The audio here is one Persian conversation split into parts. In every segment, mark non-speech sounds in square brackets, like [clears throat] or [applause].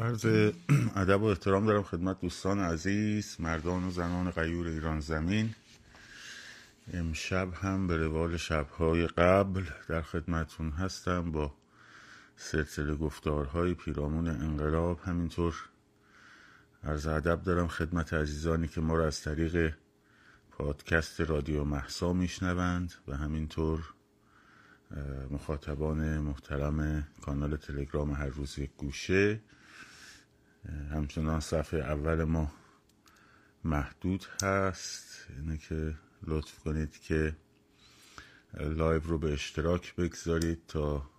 عرض ادب و احترام دارم خدمت دوستان عزیز مردان و زنان غیور ایران زمین. امشب هم به روال شبهای قبل در خدمتون هستم با سلسله گفتارهای پیرامون انقلاب. همینطور عرض ادب دارم خدمت عزیزانی که ما را از طریق پادکست رادیو محسا میشنوند و همینطور مخاطبان محترم کانال تلگرام هر روز یک گوشه. همچنان صفحه اول ما محدود هست. اینه که لطف کنید که لایو رو به اشتراک بگذارید تا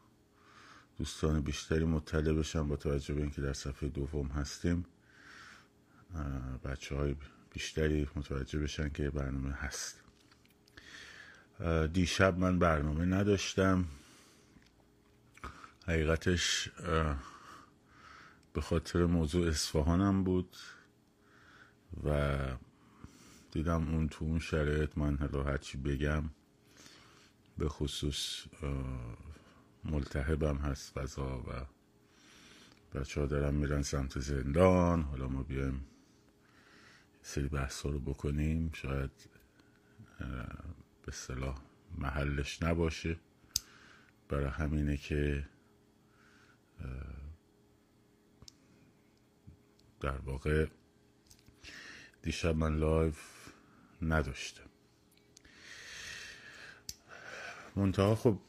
دوستان بیشتری مطلع بشن با توجه به اینکه در صفحه دوم هستیم. بچه های بیشتری متوجه بشن که برنامه هست. دیشب من برنامه نداشتم. حقیقتش به خاطر موضوع اصفهانم بود و دیدم اون تو اون شرایط من حالا هرچی بگم به خصوص ملتحبم هست فضا و بچه ها دارم میرن سمت زندان. حالا ما بیایم سری بحث رو بکنیم. شاید به صلاح محلش نباشه. برای همینه که در واقع دیشب من لایف نداشتم. منتها خب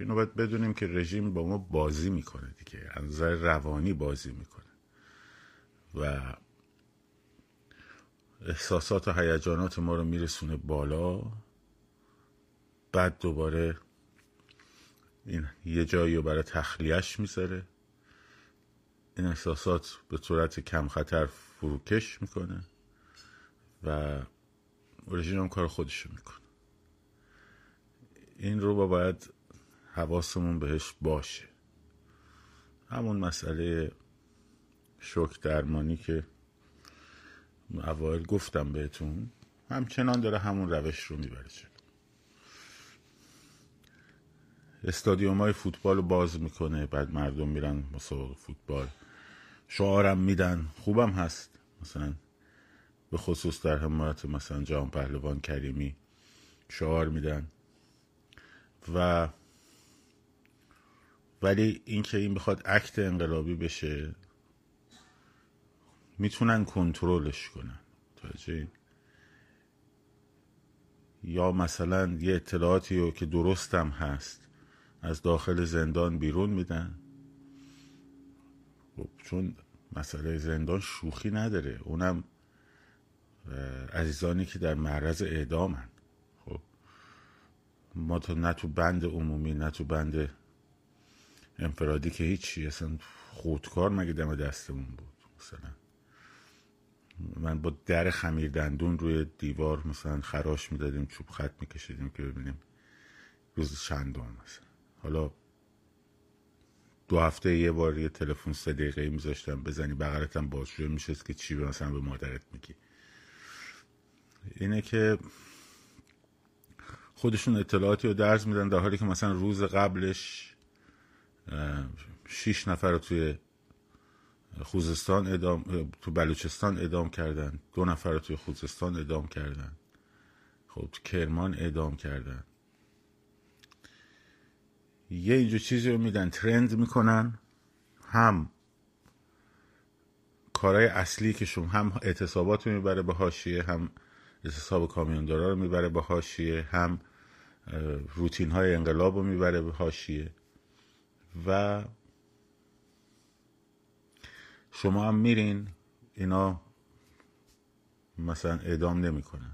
اینو باید بدونیم که رژیم با ما بازی می‌کنه دیگه. از روانی بازی می‌کنه. و احساسات و هیجانات ما رو میرسونه بالا. بعد دوباره این یه جایی رو برای تخلیهش می‌ذاره. این احساسات به صورت کم خطر فروکش می‌کنه و رژیم هم کار خودشو می‌کنه. این رو با باید حواسمون بهش باشه. همون مسئله شوک درمانی که اوایل گفتم بهتون همچنان داره همون روش رو می‌بره استادیوم های فوتبال رو باز می‌کنه بعد مردم میرن مسابقه فوتبال. شعارم میدن. خوبم هست. مثلا به خصوص در حمایت مثلا جان پهلوان کریمی شعار میدن. و ولی اینکه این بخواد عکت انقلابی بشه می‌تونن کنترلش کنن. توجه یا مثلا یه اطلاعاتی رو که درستم هست از داخل زندان بیرون میدن. خب چون مسئله زندان شوخی نداره. اونم عزیزانی که در معرض اعدامن. خب ما تو نه تو بند عمومی نه تو بند انفرادی که هیچی اصلا خودکار مگه دم دستمون بود؟ مثلا من با در خمیر دندون روی دیوار مثلا خراش می‌دادیم چوب خط میکشیدیم که ببینیم روز چندم مثلا حالا دو هفته یه بار یه تلفن سه دقیقه میذاشتم بزنی بغلتم باز شده میشه که چی مثلا به مادرت میگی. اینه که خودشون اطلاعاتی رو درز میدن در حالی که مثلا روز قبلش شیش نفر رو توی خوزستان ادام تو بلوچستان ادام کردن دو نفر رو توی خوزستان ادام کردن. خب تو کرمان ادام کردن. یه اینجور چیزی رو میدن ترند می‌کنن. هم کارهای اصلی که شما هم اعتصابات رو می‌بره به هاشیه هم اعتصاب کامیوندارا رو می‌بره به هاشیه هم روتین های انقلاب رو می‌بره به هاشیه و شما هم میرین اینا مثلا اعدام نمی‌کنن.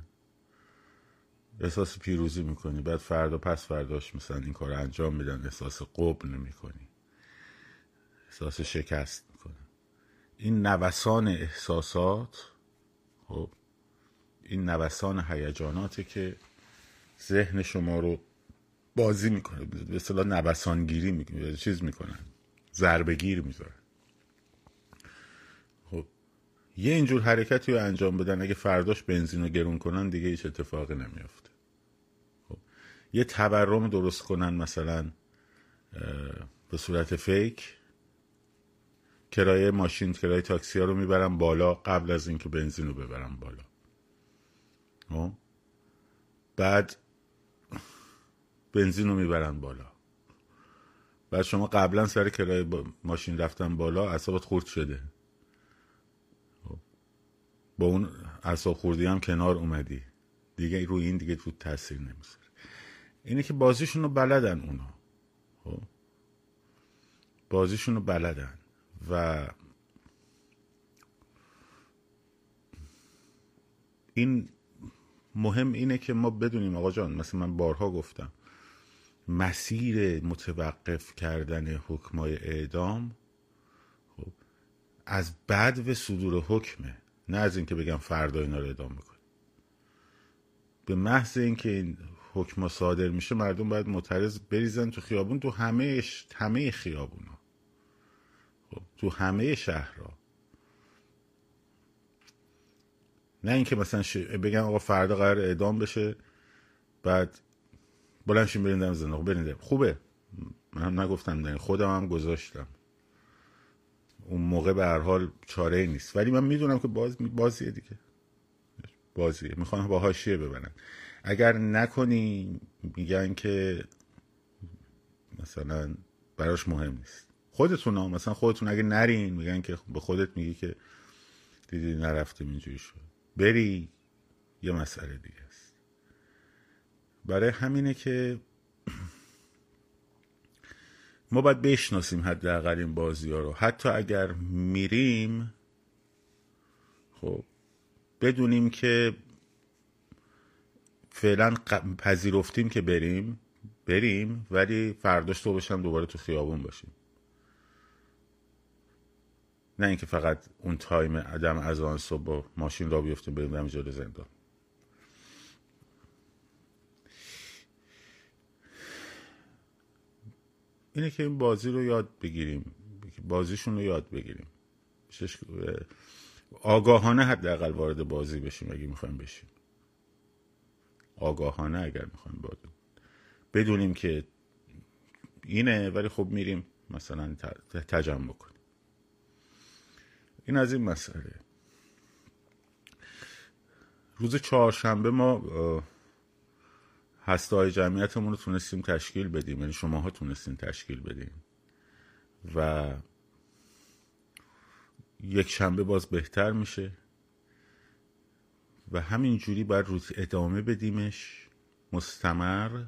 احساس پیروزی می‌کنی. بعد فردا پس فرداش مثلا این کار انجام میدن. احساس قبل نمی‌کنی احساس شکست می‌کنه این نوسان احساسات خب این نوسان هیجاناته که ذهن شما رو بازی می‌کنه. به اصطلاح نوسانگیری می‌کنه. چیز می‌کنن ضربه گیر می‌ذارن خب یه اینجور حرکتی رو انجام بدن. اگه فرداش بنزین رو گرون کنن دیگه هیچ اتفاقی نمیافته. یه تورم درست کنن مثلا به صورت فیک. کرایه ماشین کرایه تاکسی ها رو می‌برم بالا قبل از اینکه بنزین رو ببرم بالا. خب؟ بعد بنزین رو می‌برن بالا. بعد شما قبلا سر کرایه ماشین رفتن بالا اعصابت خورد شده. خب؟ با اون اعصاب خوردی هم کنار اومدی. دیگه روی این دیگه رو تاثیر نمی‌ذاره. اینه که بازیشون رو بلدن اونا. خب؟ بازیشون رو بلدن. و این مهم اینه که ما بدونیم آقا جان مثل من بارها گفتم مسیر متوقف کردن حکمای اعدام خب از بد و صدور حکمه. نه از اینکه بگم فردا اینا رو اعدام می‌کنه به محض اینکه این حکم صادر میشه مردم باید معترض بریزن تو خیابون تو همه همه خیابونا. خب تو همه شهرها. نه اینکه مثلا ش... بگم آقا فردا قرار اعدام بشه بعد بلنشین برین دم زندان. برین خوبه. من هم نگفتم دارین. خودم هم گذاشتم. اون موقع به هر حال چاره ای نیست. ولی من می‌دونم که باز بازیه دیگه. بازیه. می‌خوان با حاشیه ببنن اگر نکنی میگن که مثلا براش مهم نیست. خودتون ها مثلا خودتون اگه نرین میگن که به خودت میگی که دیدی نرفتیم اینجوری شد. بری یه مسئله دیگه است. برای همینه که [clears throat] ما باید بشناسیم حداقل این بازی ها رو. حتی اگر میریم خب بدونیم که فعلا پذیرفتیم که بریم بریم ولی فرداش تو بشم دوباره تو خیابون باشیم. نه اینکه فقط اون تایم عدم از آن صبح با ماشین را بیفتیم بریم دم جلو زندان. اینه که این بازی رو یاد بگیریم بازیشون رو یاد بگیریم. آگاهانه حداقل وارد بازی بشیم اگه می‌خوایم بشیم. آگاهانه اگر می‌خوایم بازی بدونیم که اینه ولی خب میریم مثلا تجمع کنیم. این از این مسئله. روز چهارشنبه ما هسته های جمعیتمون رو تونستیم تشکیل بدیم. یعنی شماها تونستیم تشکیل بدیم. و یک شنبه باز بهتر میشه. و همین جوری باید روز ادامه بدیمش مستمر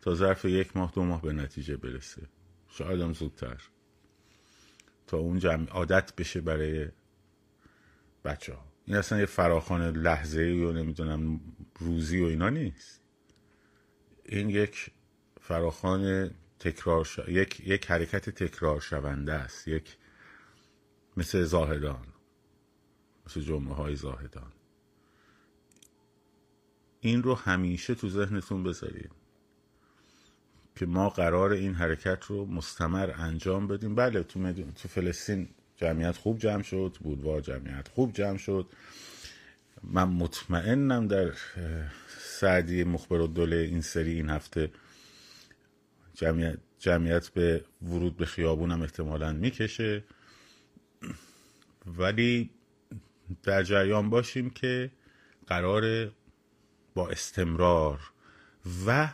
تا ظرف یک ماه دو ماه به نتیجه برسه. شاید هم زودتر. تا اون جمع عادت بشه برای بچه ها این اصلا یه فراخان لحظه یا نمی‌دونم روزی و اینا نیست. این یک فراخان تکرار ش... یک... یک حرکت تکرار شونده است. یک مثل زاهدان. مثل جمعه های زاهدان. این رو همیشه تو ذهنتون بذارید که ما قرار این حرکت رو مستمر انجام بدیم بله تو, مدون. تو فلسطین جمعیت خوب جمع شد بودوار جمعیت خوب جمع شد من مطمئنم در سعدی مخبر و دوله این سری این هفته جمعیت, جمعیت به ورود به خیابونم احتمالا می‌کشه ولی در جریان باشیم که قرار با استمرار و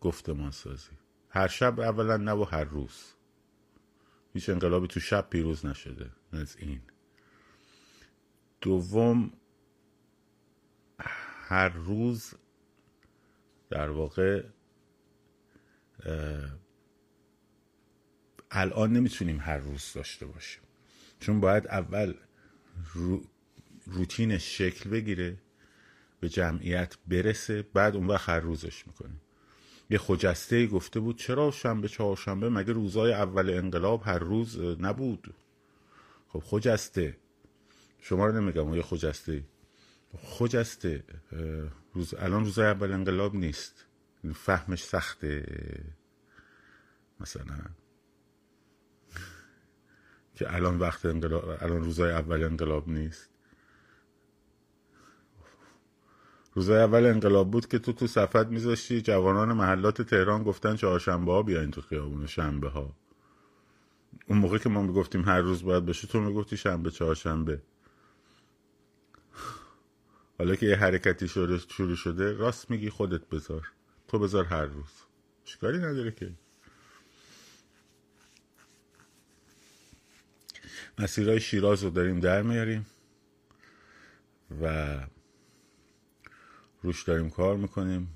گفتمان سازی هر شب اولا نه و هر روز. هیچ انقلابی تو شب پیروز نشده. از این. دوم هر روز در واقع الان نمی‌تونیم هر روز داشته باشیم. چون باید اول رو روتینش شکل بگیره. به جمعیت برسه بعد اون وقت هر روزش می‌کنیم. یه خجسته گفته بود چرا شنبه چهارشنبه؟ مگه روزای اول انقلاب هر روز نبود؟ خب خجسته. شما رو نمیگم یه خجسته. خجسته روز الان روزای اول انقلاب نیست. فهمش سخته. مثلا. [laughs] که الان وقت انقلاب الان روزای اول انقلاب نیست. روزای اول انقلاب بود که تو تو صفت میذاشتی جوانان محلات تهران گفتن چهارشنبه ها بیاین تو خیابون شنبه ها اون موقع که ما می‌گفتیم هر روز باید باشه تو می‌گفتی شنبه چهارشنبه. حالا که یه حرکتی شروع شده راست میگی خودت بذار. تو بذار هر روز. شکاری نداره که. مسیرهای شیراز رو داریم در میاریم و روش داریم کار می‌کنیم.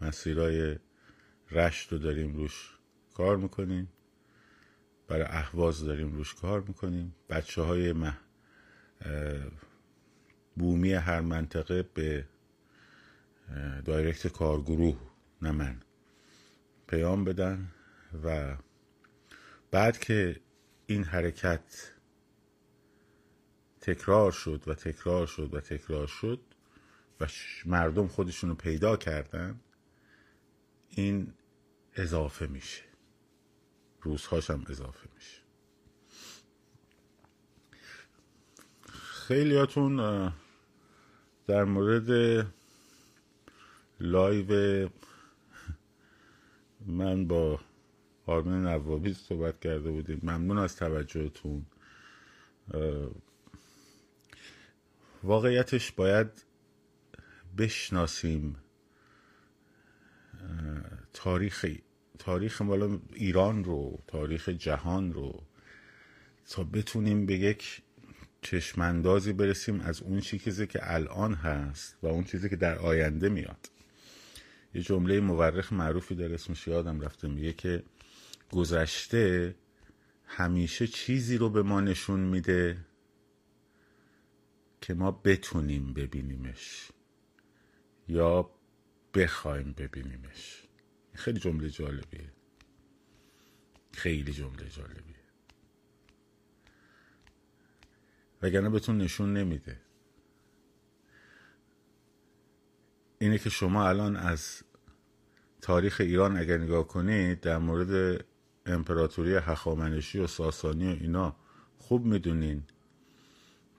مسیرهای رشت رو داریم روش کار می‌کنیم. برای اهواز داریم روش کار می‌کنیم. بچه های مح... بومی هر منطقه به دایرکت کارگروه نه من پیام بدن و بعد که این حرکت تکرار شد و تکرار شد و تکرار شد و مردم خودشون رو پیدا کردن این اضافه میشه. روزهاش هم اضافه میشه. خیلیاتون در مورد لایو من با آرمین نوابی صحبت کرده بودیم. ممنون از توجهتون. واقعیتش باید بشناسیم تاریخ تاریخ مالا ایران رو تاریخ جهان رو تا بتونیم به یک چشماندازی برسیم از اون چیزی که الان هست و اون چیزی که در آینده میاد. یه جمله مورخ معروفی داره اسمش یادم رفته میگه که گذشته همیشه چیزی رو به ما نشون میده که ما بتونیم ببینیمش. یا بخوایم ببینیمش. خیلی جمله جالبیه. خیلی جمله جالبیه. وگرنه بهتون نشون نمیده. اینه که شما الان از تاریخ ایران اگر نگاه کنید در مورد امپراتوری هخامنشی و ساسانی و اینا خوب می‌دونین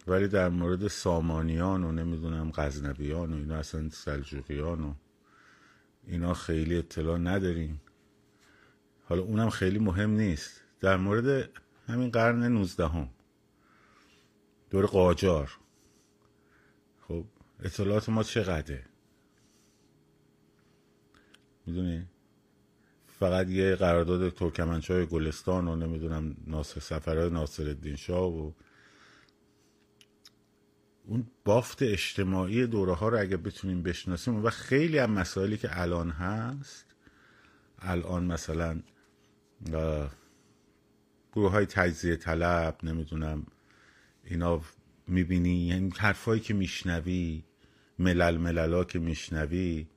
ولی در مورد سامانیان و نمی‌دونم غزنبیان و اینا اصلا سلجوقیان و اینا خیلی اطلاع نداریم. حالا اونم خیلی مهم نیست. در مورد همین قرن نوزدهم دور قاجار. خب اطلاعات ما چقدره؟ می‌دونی؟ فقط یه قرارداد ترکمنچای گلستان و نمی‌دونم ناصر سفرهای ناصر الدین شاه و اون بافت اجتماعی دوره ها رو اگه بتونیم بشناسیم و خیلی هم مسائلی که الان هست الان مثلا گروه های تجزیه طلب نمی‌دونم اینا می‌بینی یعنی حرفایی که میشنوی ملل مللا که میشنوی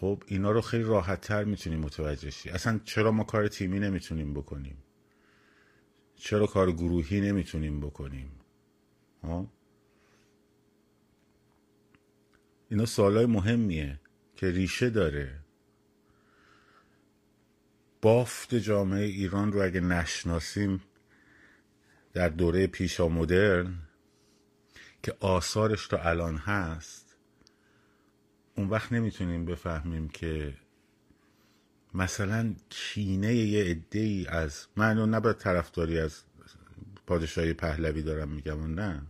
خب اینا رو خیلی راحت تر می‌تونیم متوجه شی. اصلا چرا ما کار تیمی نمی‌تونیم بکنیم؟ چرا کار گروهی نمی‌تونیم بکنیم؟ ها؟ اینا سوالای مهمیه که ریشه داره. بافت جامعه ایران رو اگه نشناسیم در دوره پیشا مدرن که آثارش تا الان هست اون وقت نمی‌تونیم بفهمیم که مثلا کینه یه عده ای از من نباید طرفداری از پادشاهی پهلوی دارم میگم نه.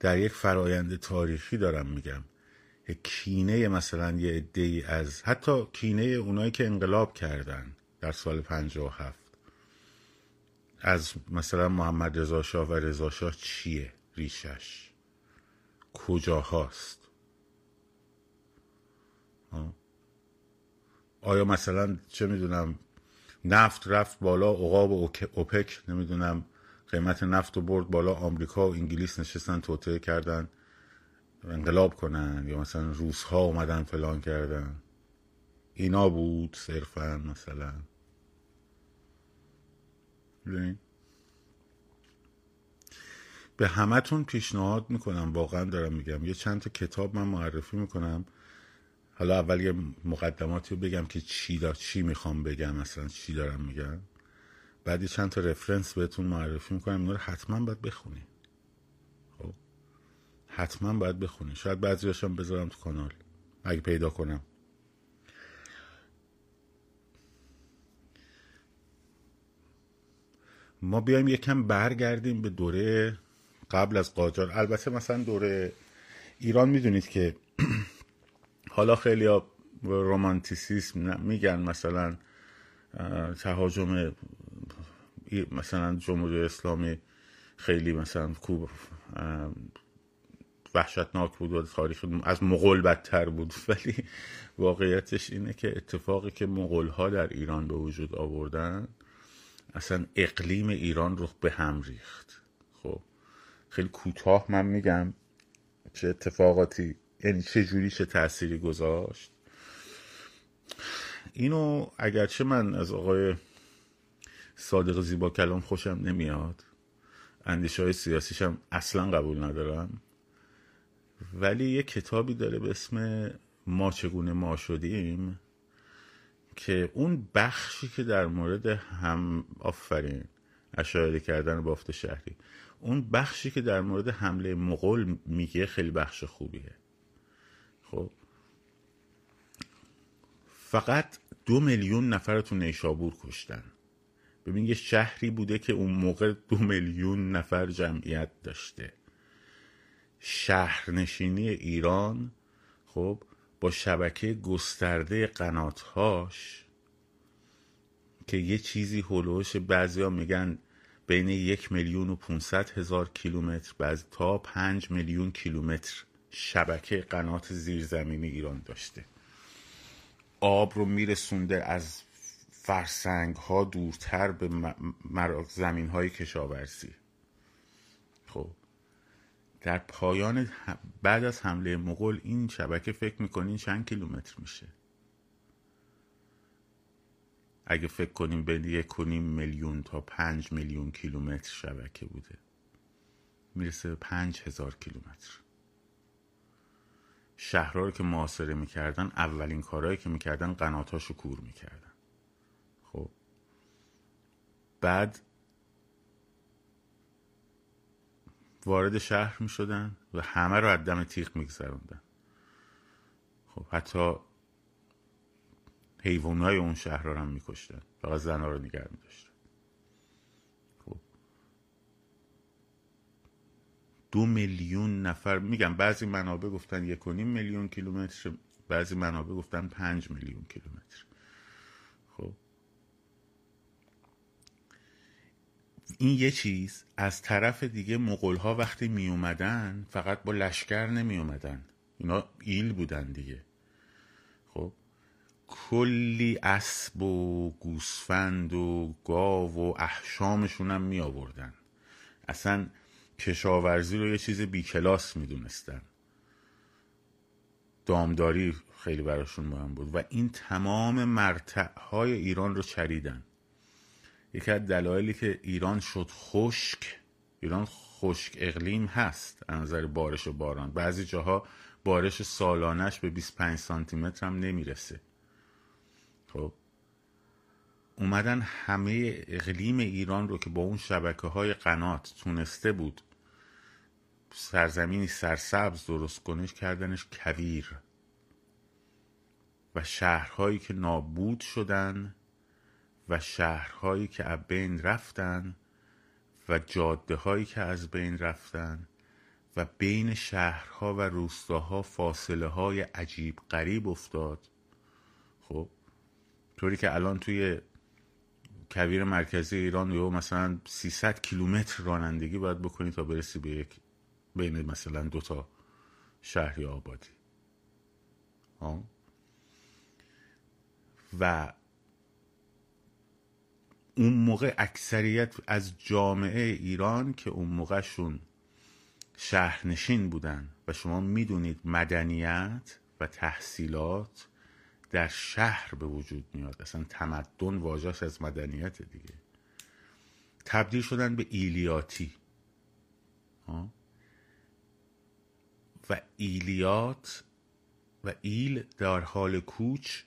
در یک فرایند تاریخی دارم میگم. کینه مثلا یه عده از حتی کینه اونایی که انقلاب کردن در سال 57 از مثلا محمد رضا شاه و رضا شاه چیه ریشش؟ کجا هاست؟ آیا مثلا چه می‌دونم نفت رفت بالا عقاب اوپک نمی‌دونم قیمت نفت و برد بالا آمریکا و انگلیس نشستن توطعه کردن انقلاب کنن یا مثلا روس ها اومدن فلان کردن. اینا بود صرفا مثلا. به همتون پیشنهاد می‌کنم واقعا دارم میگم. یه چند تا کتاب من معرفی می‌کنم. حالا اول یه مقدماتی بگم که چی دا چی می‌خوام بگم مثلا چی دارم میگم. بعد چند تا رفرنس بهتون معرفی می‌کنم اینا رو حتما باید بخونی. خب؟ حتما باید بخونی. شاید بعضی هاشم بذارم تو کانال. اگه پیدا کنم. ما بیایم یکم برگردیم به دوره قبل از قاجار. البته مثلا دوره ایران می‌دونید که [clears throat] حالا خیلی رومانتیسیسم میگن مثلا تهاجم مثلا جمهوری اسلامی خیلی مثلا کوب وحشتناک بود و تاریخ از مغول بدتر بود. [laughs] ولی واقعیتش اینه که اتفاقی که مغول ها در ایران به وجود آوردن اصلا اقلیم ایران رو به هم ریخت. خب خیلی کوتاه من میگم چه اتفاقاتی یعنی چه جوری چه تأثیری گذاشت. اینو اگرچه من از آقای صادق زیبا کلام خوشم نمیاد. اندیشه های سیاسیشم اصلا قبول ندارم. ولی یه کتابی داره به اسم ما چگونه ما شدیم که اون بخشی که در مورد هم آفرین اشاره کردن بافت شهری. اون بخشی که در مورد حمله مغول میگه خیلی بخش خوبیه. خب فقط دو میلیون نفر تو نیشابور کشتن. ببین یه شهری بوده که اون موقع دو میلیون نفر جمعیت داشته. شهرنشینی ایران خب با شبکه گسترده قناتهاش که یه چیزی هلوش بعضی ها میگن بین یک میلیون و پونصد هزار کیلومتر بعض تا پنج میلیون کیلومتر شبکه قنات زیرزمینی ایران داشته. آب رو میرسونده از فرسنگ ها دورتر به زمین های کشاورزی. خب در پایان بعد از حمله مغول این شبکه فکر می‌کنین چند کیلومتر میشه؟ اگه فکر کنیم بین یک میلیون تا پنج میلیون کیلومتر شبکه بوده. می‌رسه به پنج هزار کیلومتر. شهرها رو که معاصره می‌کردن اولین کارهایی که می‌کردن قناتاشو کور می‌کردن. بعد وارد شهر می شدن و همه رو از دم تیغ می خب حتی های اون شهر رو هم می کشتن فقط زنها رو نگر می داشتن خب. دو میلیون نفر میگم بعضی منابع گفتن یک و نیم میلیون کیلومتر بعضی منابع گفتن پنج میلیون کیلومتر خب این یه چیز. از طرف دیگه مغول ها وقتی می اومدن فقط با لشکر نمی اومدن اینا ایل بودن دیگه. خب؟ کلی اسب و گوسفند و گاو و احشامشون هم می آوردن اصلا کشاورزی رو یه چیز بیکلاس می دونستن دامداری خیلی براشون مهم بود. و این تمام مرتع های ایران رو چریدن. یکی از دلایلی که ایران شد خشک ایران خشک اقلیم هست از نظر بارش و باران. بعضی جاها بارش سالانش به 25 سانتی متر هم نمی‌رسه. خب اومدن همه اقلیم ایران رو که با اون شبکه های قنات تونسته بود سرزمینی سرسبز درست کنش کردنش کویر و شهرهایی که نابود شدن و شهرهایی که از بین رفتن و جاده هایی که از بین رفتن و بین شهرها و روستاها فاصله های عجیب قریب افتاد. خب طوری که الان توی کویر مرکزی ایران یا مثلا 300 کیلومتر رانندگی باید بکنی تا برسی به یک بین مثلا دوتا شهری آبادی. ها و اون موقع اکثریت از جامعه ایران که اون موقعشون شهرنشین بودن و شما می‌دونید مدنیت و تحصیلات در شهر به وجود میاد. اصلا تمدن واجهش از مدنیت دیگه. تبدیل شدن به ایلیاتی. و ایلیات و ایل در حال کوچ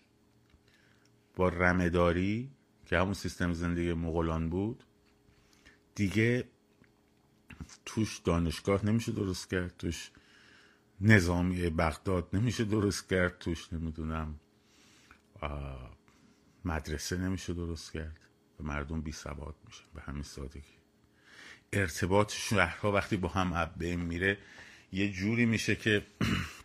با رمداری که همون سیستم زندگی مغولان بود دیگه توش دانشگاه نمیشه درست کرد توش نظامی بغداد نمیشه درست کرد توش نمی‌دونم مدرسه نمیشه درست کرد. و مردم بی سواد میشن به همین سادگی. ارتباط شهرها وقتی با هم بین میره یه جوری میشه که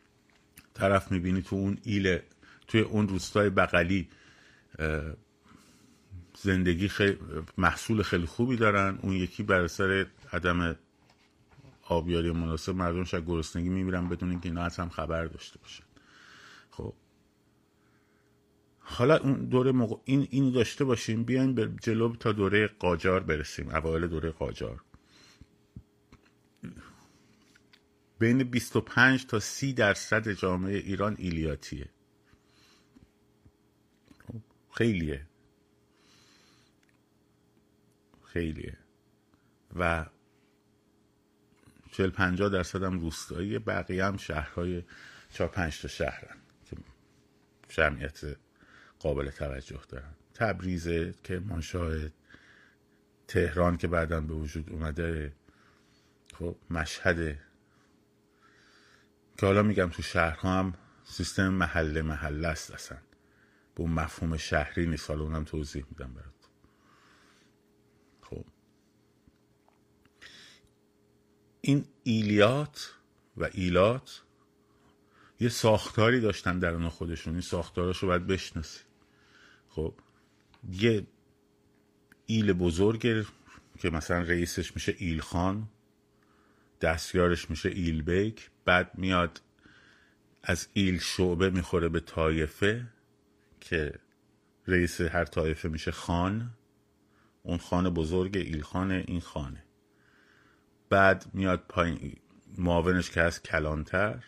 [clears throat] طرف می‌بینی تو اون ایل توی اون روستای بغلی زندگی خیلی محصول خیلی خوبی دارن. اون یکی بر سر عدم آبیاری مناسب مردم شاید گرسنگی میمیرن بدون اینکه اینا هم خبر داشته باشن. خب. حالا اون دوره مق... این اینو داشته باشیم. بیایم به جلو تا دوره قاجار برسیم. اوایل دوره قاجار. بین 25 تا 30 درصد جامعه ایران ایلیاتیه. خب، خیلیه. خیلیه. و 40 50 درصد هم روستایی بقیه هم شهرهای 4 5 تا شهرن که جمعیت قابل توجه دارن. تبریز مانشاه تهران که بعدا به وجود اومده خب مشهد. که حالا میگم تو شهرها هم سیستم محله محله است اصلا. به اون مفهوم شهری نیست. حالا اونم توضیح میدم برات خب این ایلیات و ایلات یه ساختاری داشتن درون خودشون. این ساختاراشو باید بشناسی. خب یه ایل بزرگ که مثلا رئیسش میشه ایل خان دستیارش میشه ایل بیک بعد میاد از ایل شعبه می‌خوره به طایفه که رئیس هر طایفه میشه خان. اون خان بزرگ ایل خانه این خانه. بعد میاد پایین معاونش که از کلانتر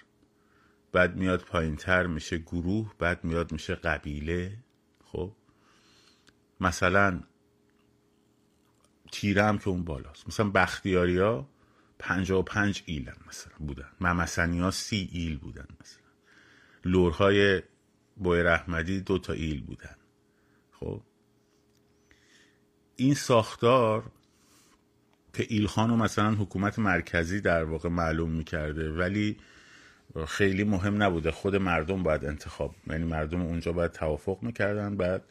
بعد میاد پایین تر میشه گروه بعد میاد میشه قبیله. خب؟ مثلا تیره هم که اون بالاست. مثلا بختیاری ها پنجا و پنج ایلن مثلا بودن. ممسنی ها سی ایل بودن مثلا. لورهای بوی رحمدی دو تا ایل بودن. خب؟ این ساختار که ایلخان مثلا حکومت مرکزی در واقع معلوم می‌کرده ولی خیلی مهم نبوده. خود مردم باید انتخاب یعنی مردم اونجا باید توافق می‌کردن. بعد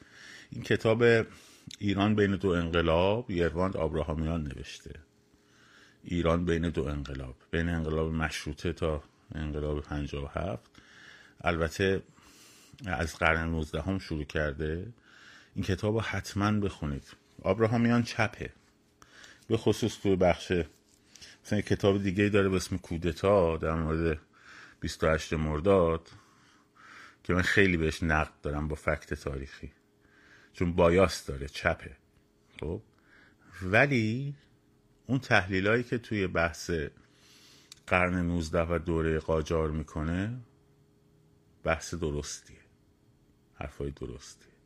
این کتاب ایران بین دو انقلاب یرواند آبراهامیان نوشته. ایران بین دو انقلاب بین انقلاب مشروطه تا انقلاب 57 البته از قرن 19 هم شروع کرده. این کتاب رو حتما بخونید. آبراهامیان چپه. به خصوص توی بخش مثلا کتاب دیگه داره به اسم کودتا در مورد 28 مرداد که من خیلی بهش نقد دارم با فکت تاریخی. چون بایاس داره چپه. خب؟ ولی اون تحلیلایی که توی بحث قرن 19 و دوره قاجار می‌کنه بحث درستیه. حرفای درستیه.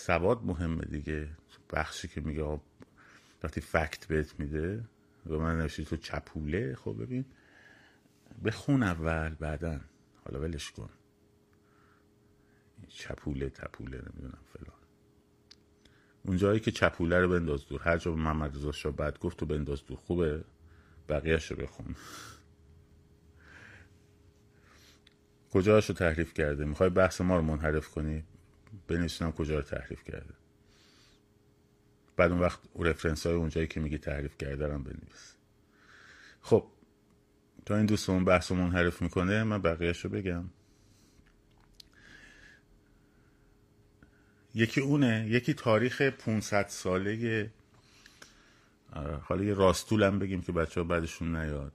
سواد مهمه دیگه. بخشی که میگه وقتی فکت بهت میده و من نوشتی تو چپوله خب ببین بخون اول بعدا. حالا ولش کن. چپوله تپوله نمی‌دونم فلان. اون جایی که چپوله رو بنداز دور. هر جا محمد رضا شاه بعد گفت تو بنداز دور. خوبه. بقیهش رو بخون. کجاش رو تحریف کرده؟ می‌خوای بحث ما رو منحرف کنی؟ بنویسونم کجا رو تحریف کرده. بعد اون وقت رفرنس های اونجایی که میگی تحریف کرده رو بنویس. خب تا این دوستمون بحث منحرف می‌کنه من بقیهش رو بگم. یکی اونه یکی تاریخ 500 ساله حالا یه راستول هم بگیم که بچه ها بعدشون نیاد.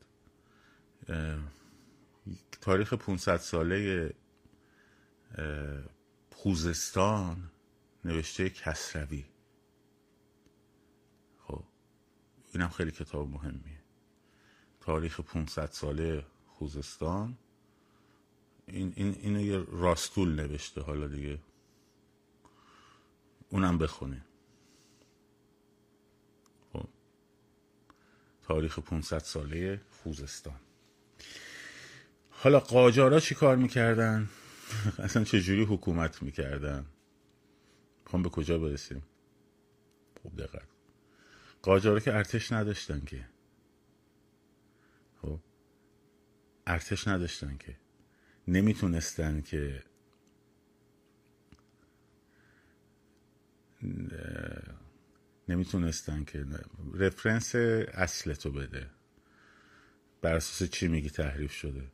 تاریخ 500 ساله خوزستان نوشته کسروی. خب اینم خیلی کتاب مهمیه. تاریخ 500 ساله خوزستان. این این اینو یه راستول نوشته حالا دیگه اونم بخونه خب تاریخ 500 ساله خوزستان. حالا قاجارا چی کار می‌کردن؟ [laughs] اصلا چجوری حکومت می‌کردن؟ خب به کجا برسیم؟ خوب دقت. قاجارا که ارتش نداشتن که. خب؟ ارتش نداشتن که. نمی‌تونستن که نمی‌تونستن که رفرنس اصل تو بده. بر اساس چی میگی تحریف شده؟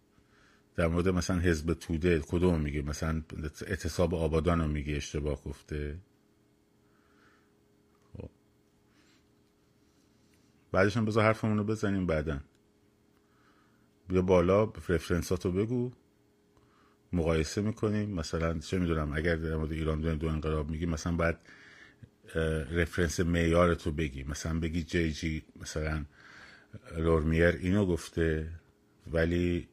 در مورد مثلا حزب توده کدوم میگی مثلا اعتصاب آبادان رو میگی اشتباه گفته. خب. بعدش هم بذار حرفمون رو بزنیم بعدا. بیا بالا رفرنساتو بگو. مقایسه می‌کنیم. مثلا چه می‌دونم اگر در مورد ایران دو, دو انقلاب میگی مثلا بعد رفرنس معیار تو بگی. مثلا بگی جی جی مثلا لورمیر اینو گفته ولی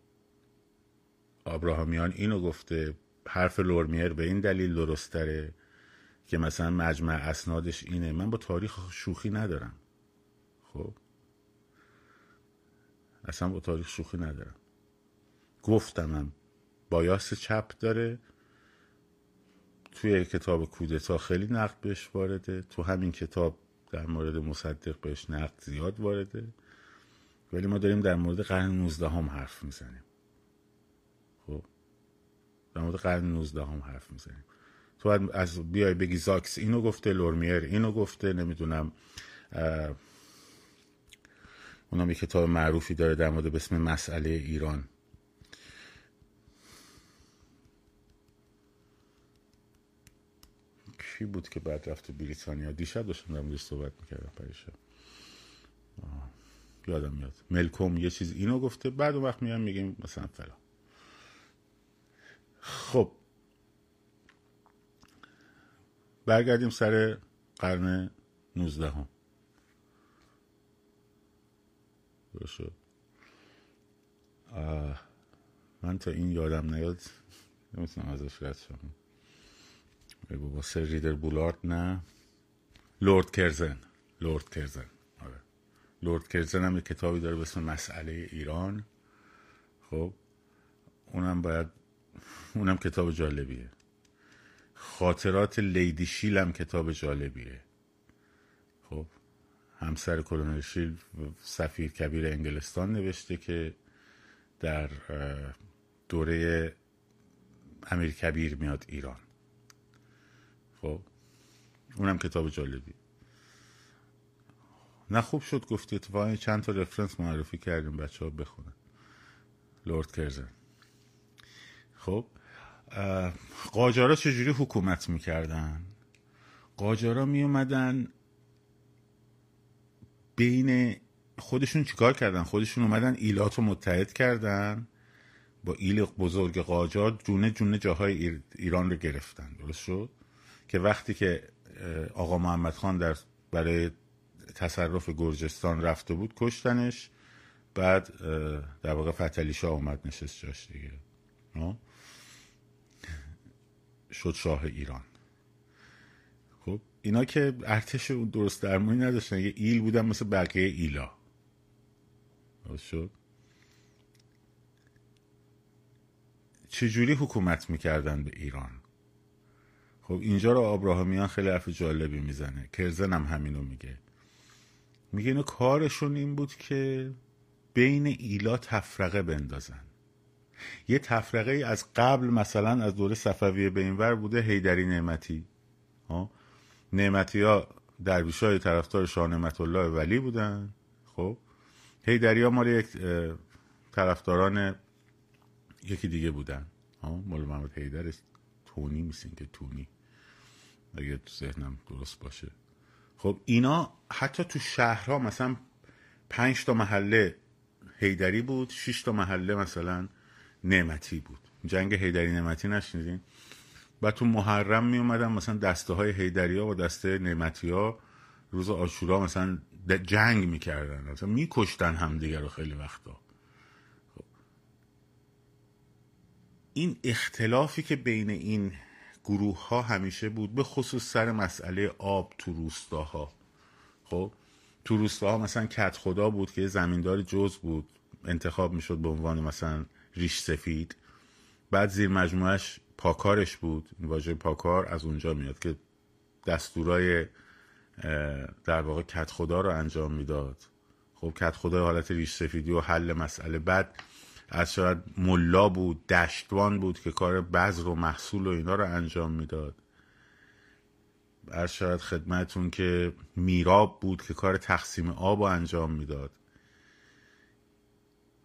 آبراهامیان اینو گفته حرف لورمیر به این دلیل درستره که مثلا مجمع اسنادش اینه. من با تاریخ شوخی ندارم. خب؟ اصلا با تاریخ شوخی ندارم. گفتمم بایاس چپ داره. توی کتاب کودتا خیلی نقد بهش وارده. تو همین کتاب در مورد مصدق بهش نقد زیاد وارده. ولی ما داریم در مورد قرن 19 هم حرف می‌زنیم. در مورد قرن 19 هم حرف می‌زنیم. تو از بیای بگی زاکس اینو گفته لورمیر اینو گفته نمی‌دونم اونم یه کتاب معروفی داره در مورد اسم مسئله ایران. کی بود که بعد رفت بریتانیا؟ دیشب داشتم در موردش صحبت می‌کردم پریشب. یادم میاد. ملکوم یه چیز اینو گفته بعد اون وقت میام میگیم مثلا فلا خب. برگردیم سر قرن نوزده هم شد. من تا این یادم نیاد نمی‌تونم ازش رد شم. بابا سر ریدر بولارد نه. لورد کرزن. لورد کرزن. آره. لورد کرزن هم یه کتابی داره به اسم مسئله ایران. خب اونم باید اونم کتاب جالبیه. خاطرات لیدی شیل هم کتاب جالبیه. خب همسر کلونل شیل سفیر کبیر انگلستان نوشته که در دوره امیر کبیر میاد ایران. خب اونم کتاب جالبی نه خوب شد گفتی اتفاقا چند تا رفرنس معرفی کردیم بچه ها بخونن. لورد کرزن. خب قاجارا چجوری حکومت می‌کردن؟ قاجارا میومدن بین خودشون چیکار کردن؟ خودشون اومدن ایلات رو متحد کردن با ایل بزرگ قاجار جونه جونه جاهای ایران رو گرفتن درست شد؟ که وقتی که آقا محمد خان در برای تصرف گرجستان رفته بود کشتنش بعد در واقع فتلی شاه اومد نشست جاش دیگه شد شاه ایران. خب اینا که ارتش درست درمانی نداشتن یه ایل بودن مثل بقیه ایلا. شد؟ چجوری حکومت می‌کردن به ایران؟ خب اینجا رو آبراهامیان خیلی حرف جالبی می‌زنه. کرزن هم همینو میگه. میگه اینو کارشون این بود که بین ایلا تفرقه بندازن. یه تفرقه ای از قبل مثلا از دوره صفویه به اینور بوده هیدری نعمتی. ها؟ نعمتی ها درویش های طرفدار شاه نعمت الله ولی بودن. خب؟ هیدری ها مال یک طرفداران یکی دیگه بودن. ها؟ مال محمد هیدر تونی میسین که تونی. اگه تو ذهنم درست باشه. خب اینا حتی تو شهرها مثلا پنج تا محله هیدری بود شش تا محله مثلا نعمتی بود. جنگ هیدری نعمتی نشنیدین؟ و تو محرم می اومدن مثلا دسته های هیدری ها و دسته نعمتی ها روز آشورا مثلا جنگ می‌کردن مثلا میکشتن همدیگه رو خیلی وقتا. این اختلافی که بین این گروه ها همیشه بود به خصوص سر مسئله آب تو روستاها. خب تو روستاها مثلا کت خدا بود که زمیندار جز بود. انتخاب می‌شد به عنوان مثلا ریش سفید. بعد زیر مجموعش پاکارش بود. واژه پاکار از اونجا میاد که دستورای در واقع کت خدا رو انجام می‌داد. خب کت خدا حالت ریش سفیدی و حل مسئله. بعد از شاید ملا بود دشتوان بود که کار بذر و محصول و اینا رو انجام می‌داد. عرض شود خدمتون که میراب بود که کار تقسیم آب رو انجام می‌داد.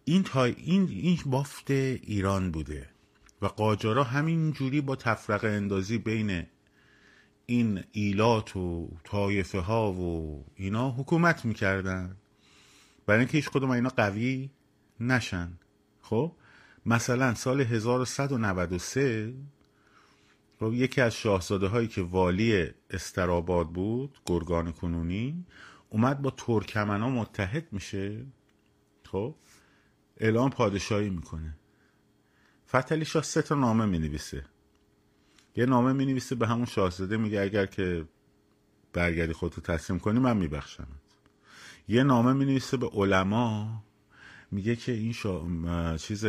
این تا این این بافت ایران بوده و قاجارا همین جوری با تفرقه اندازی بین این ایلات و طایفه ها و اینا حکومت می‌کردن. برای اینکه هیچ کدوم اینا قوی نشن. خب؟ مثلا سال 1193 خب یکی از شاهزاده هایی که والی استراباد بود گرگان کنونی اومد با ترکمنا متحد میشه. خب؟ اعلام پادشاهی می‌کنه. فتلی شاه سه تا نامه می‌نویسه. یه نامه می‌نویسه به همون شاهزاده میگه اگر که برگردی خودتو تسلیم کنی من میبخشمت. یه نامه می‌نویسه به علما میگه که این شا... چیز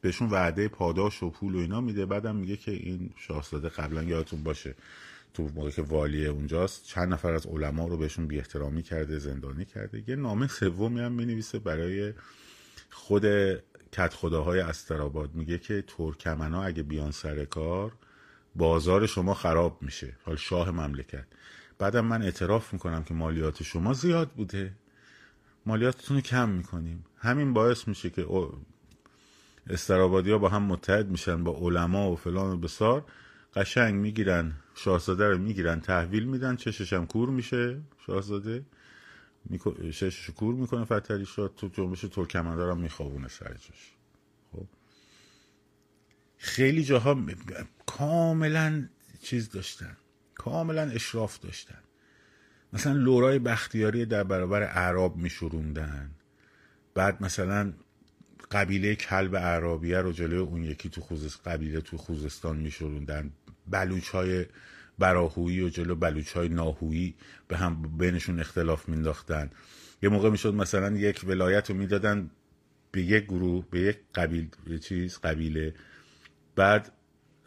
بهشون وعده پاداش و پول و اینا میده. بعدم میگه که این شاهزاده قبلا یادتون باشه تو موقع که والی اونجاست چند نفر از علما رو بهشون بی احترامی کرده زندانی کرده. یه نامه سومی هم می‌نویسه برای خود کت خداهای استراباد. میگه که ترکمنا اگه بیان سر کار بازار شما خراب میشه. حال شاه مملکت. بعدم من اعتراف می‌کنم که مالیات شما زیاد بوده. مالیاتتون رو کم می‌کنیم. همین باعث میشه که استرابادی ها با هم متحد میشن با علما و فلان و بسار. قشنگ می‌گیرن شاهزاده رو می‌گیرن تحویل میدن چشش هم کور میشه. شاهزاده ششش کور می‌کنه فتری شاد تو جنبش ترکمندار هم میخوابونه سرجش خب؟ خیلی جاها کاملا چیز داشتن کاملا اشراف داشتن. مثلا لورای بختیاری در برابر اعراب میشوروندن. بعد مثلا قبیله کلب عربیه رو جلوی اون یکی تو خوزست قبیله تو خوزستان میشوروندن. بلوچ های براهویی و جلو بلوچ های ناهویی به هم بینشون اختلاف مینداختن یه موقع می‌شد مثلا یک ولایت رو می‌دادن به یک گروه به یک قبیل به چیز قبیله. بعد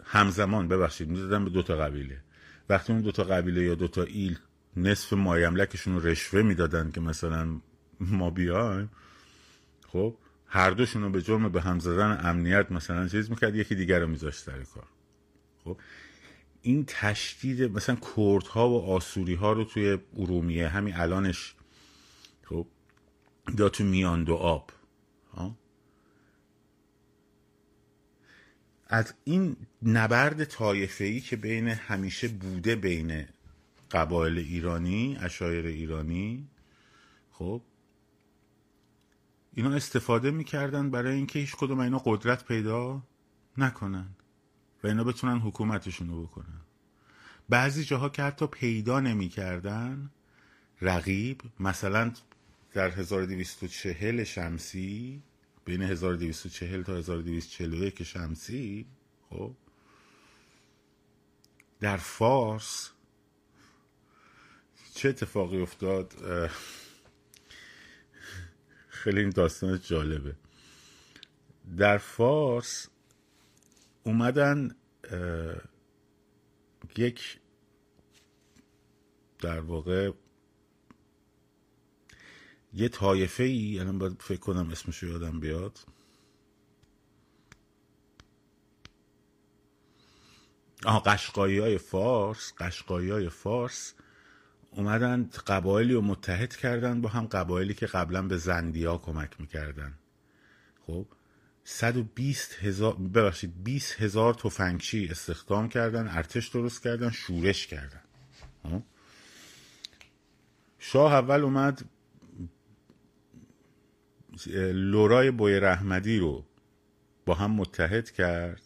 همزمان ببخشید می‌دادن به دوتا قبیله. وقتی اون دوتا قبیله یا دوتا ایل نصف مایملکشون رو رشوه می‌دادن که مثلا ما بیایم خب هر دوشون رو به جرم به هم زدن امنیت مثلا چیز می‌کرد یکی دیگر رو میذاشت سر کار. خب این تشدید مثلا کردها و آسوری ها رو توی ارومیه همین الانش خب دا تو میان دو آب از این نبرد طایفه که بین همیشه بوده بین قبایل ایرانی اشایر ایرانی خب اینا استفاده می‌کردن برای اینکه هیچ کدوم اینا قدرت پیدا نکنن. و اینا بتونن حکومتشون رو بکنن. بعضی جاها که حتی پیدا نمی‌کردن رقیب مثلا در 1240 شمسی بین 1240 تا 1241 شمسی خب در فارس چه اتفاقی افتاد؟ خیلی این داستان جالبه. در فارس اومدن یک در واقع یه طایفه ای الان باید فکر کنم اسمشو یادم بیاد. آها قشقایی های فارس قشقایی های فارس اومدن قبایلی رو متحد کردن با هم قبایلی که قبلا به زندیا کمک می‌کردن. خب؟ 120 هزار ببخشید 20 هزار تفنگچی استخدام کردن ارتش درست کردن شورش کردن. خب؟ شاه اول اومد لورای بوی رحمدی رو با هم متحد کرد.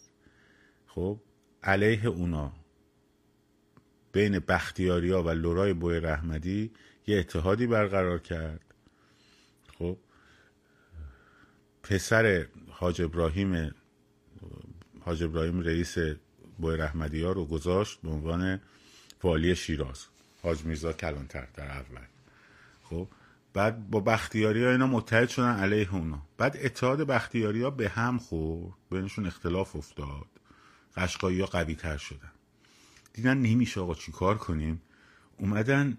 خب؟ علیه اونا. بین بختیاریا و لورای بوی رحمدی یه اتحادی برقرار کرد. خب؟ پسر حاج ابراهیم حاج ابراهیم رئیس بوی رحمدی ها رو گذاشت به عنوان والی شیراز. حاج میرزا کلانتر در اول. خب بعد با بختیاری ها اینا متحد شدن علیه اونا. بعد اتحاد بختیاری ها به هم خورد بینشون اختلاف افتاد. قشقایی ها قوی تر شدن. دیدن نمیشه آقا چی کار کنیم. اومدن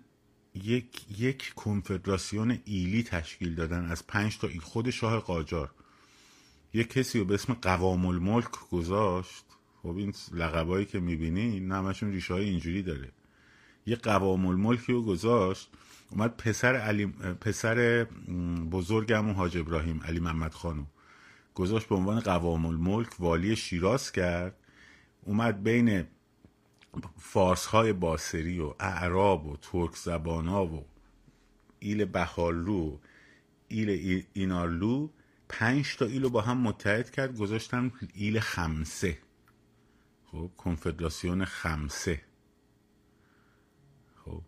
یک یک کنفدراسیون ایلی تشکیل دادن از پنج تا ایل خود شاه قاجار. یک کسی رو به اسم قوام الملک گذاشت. خب این لقبایی که می‌بینی همشون ریشه های اینجوری داره. یه قوام الملکی رو گذاشت اومد پسر علی پسر بزرگمون حاج ابراهیم علی محمد خانو گذاشت به عنوان قوام الملک والی شیراز کرد. اومد بین فارس های باسری و اعراب و ترک زبان ها و ایل بخاللو ایل اینارلو پنج تا ایلو با هم متحد کرد گذاشتن ایل خمسه. خب کنفدراسیون خمسه. خب.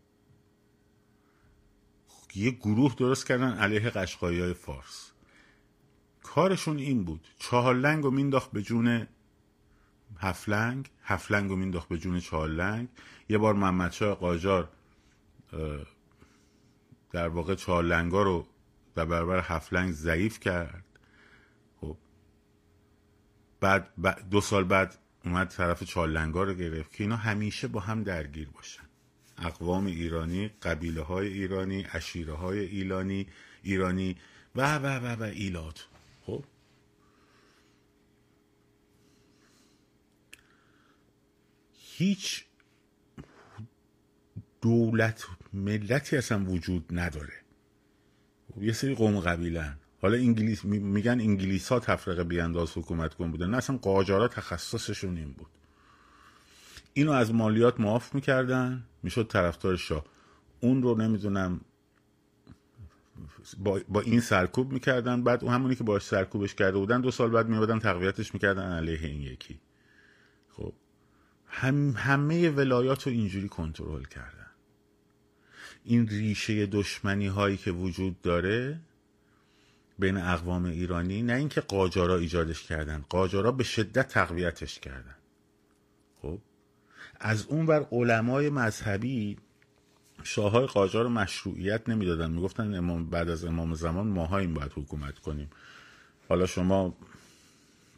یه گروه درست کردن علیه قشقایی های فارس. کارشون این بود. چهارلنگ رو مینداخت به جون هفلنگ هفلنگ رو مینداخت به جون چهارلنگ یه بار محمدشاه قاجار در واقع چهارلنگا رو در برابر هفلنگ ضعیف کرد. بعد دو سال بعد اومد طرف چهارلنگا رو گرفت که اینا همیشه با هم درگیر باشن. اقوام ایرانی قبیله های ایرانی اشیره های ایرانی ایرانی و و و و ایلات. خب؟ هیچ دولت ملتی اصلا وجود نداره. یه سری قوم قبیلن حالا انگلیس میگن انگلیس ها تفرقه بیانداز حکومت کن بودن نه اصلا قاجارا تخصصشون این بود. اینو از مالیات معاف می‌کردن. می‌شد طرفدار شاه. اون رو نمی‌دونم با, با این سرکوب می‌کردن. بعد اون همونی که باش سرکوبش کرده بودن دو سال بعد میبادن تقویتش می‌کردن علیه این یکی. خب. هم همه ولایات رو اینجوری کنترل کردن. این ریشه دشمنی هایی که وجود داره بین اقوام ایرانی نه اینکه قاجارا ایجادش کردن قاجارا به شدت تقویتش کردن. خب؟ از اون بر علمای مذهبی شاههای قاجار مشروعیت نمی‌دادن. می‌گفتن امام بعد از امام زمان ماها این باید حکومت کنیم. حالا شما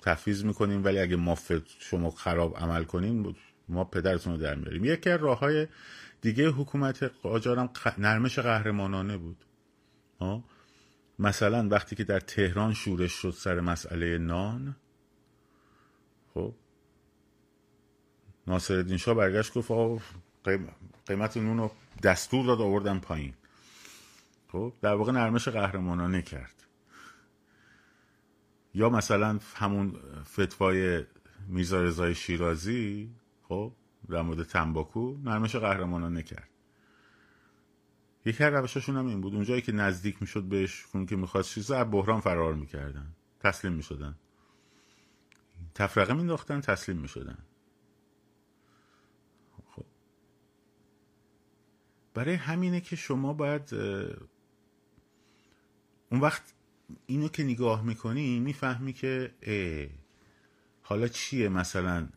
تفیز می‌کنیم ولی اگه ما شما خراب عمل کنیم ما پدرتون رو در میاریم یکی از راه های دیگه حکومت قاجارم نرمش قهرمانانه بود. ها؟ مثلا وقتی که در تهران شورش شد سر مسئله نان خب ناصر شاه برگشت گفت قیمت نون رو دستور داد آوردن پایین. خب در واقع نرمش قهرمانانه کرد یا مثلا همون فتوای میرزا رضای شیرازی خب در مورد تنباکو نرمش قهرمانانه کرد یکی از روشاشون هم این بود. اونجایی که نزدیک می‌شد بهش اون که می‌خواست چیز از بحران فرار می‌کردن. تسلیم می‌شدن. تفرقه مینداختن تسلیم می‌شدن. خب. برای همینه که شما باید اون وقت اینو که نگاه می‌کنی می‌فهمی که حالا چیه مثلا؟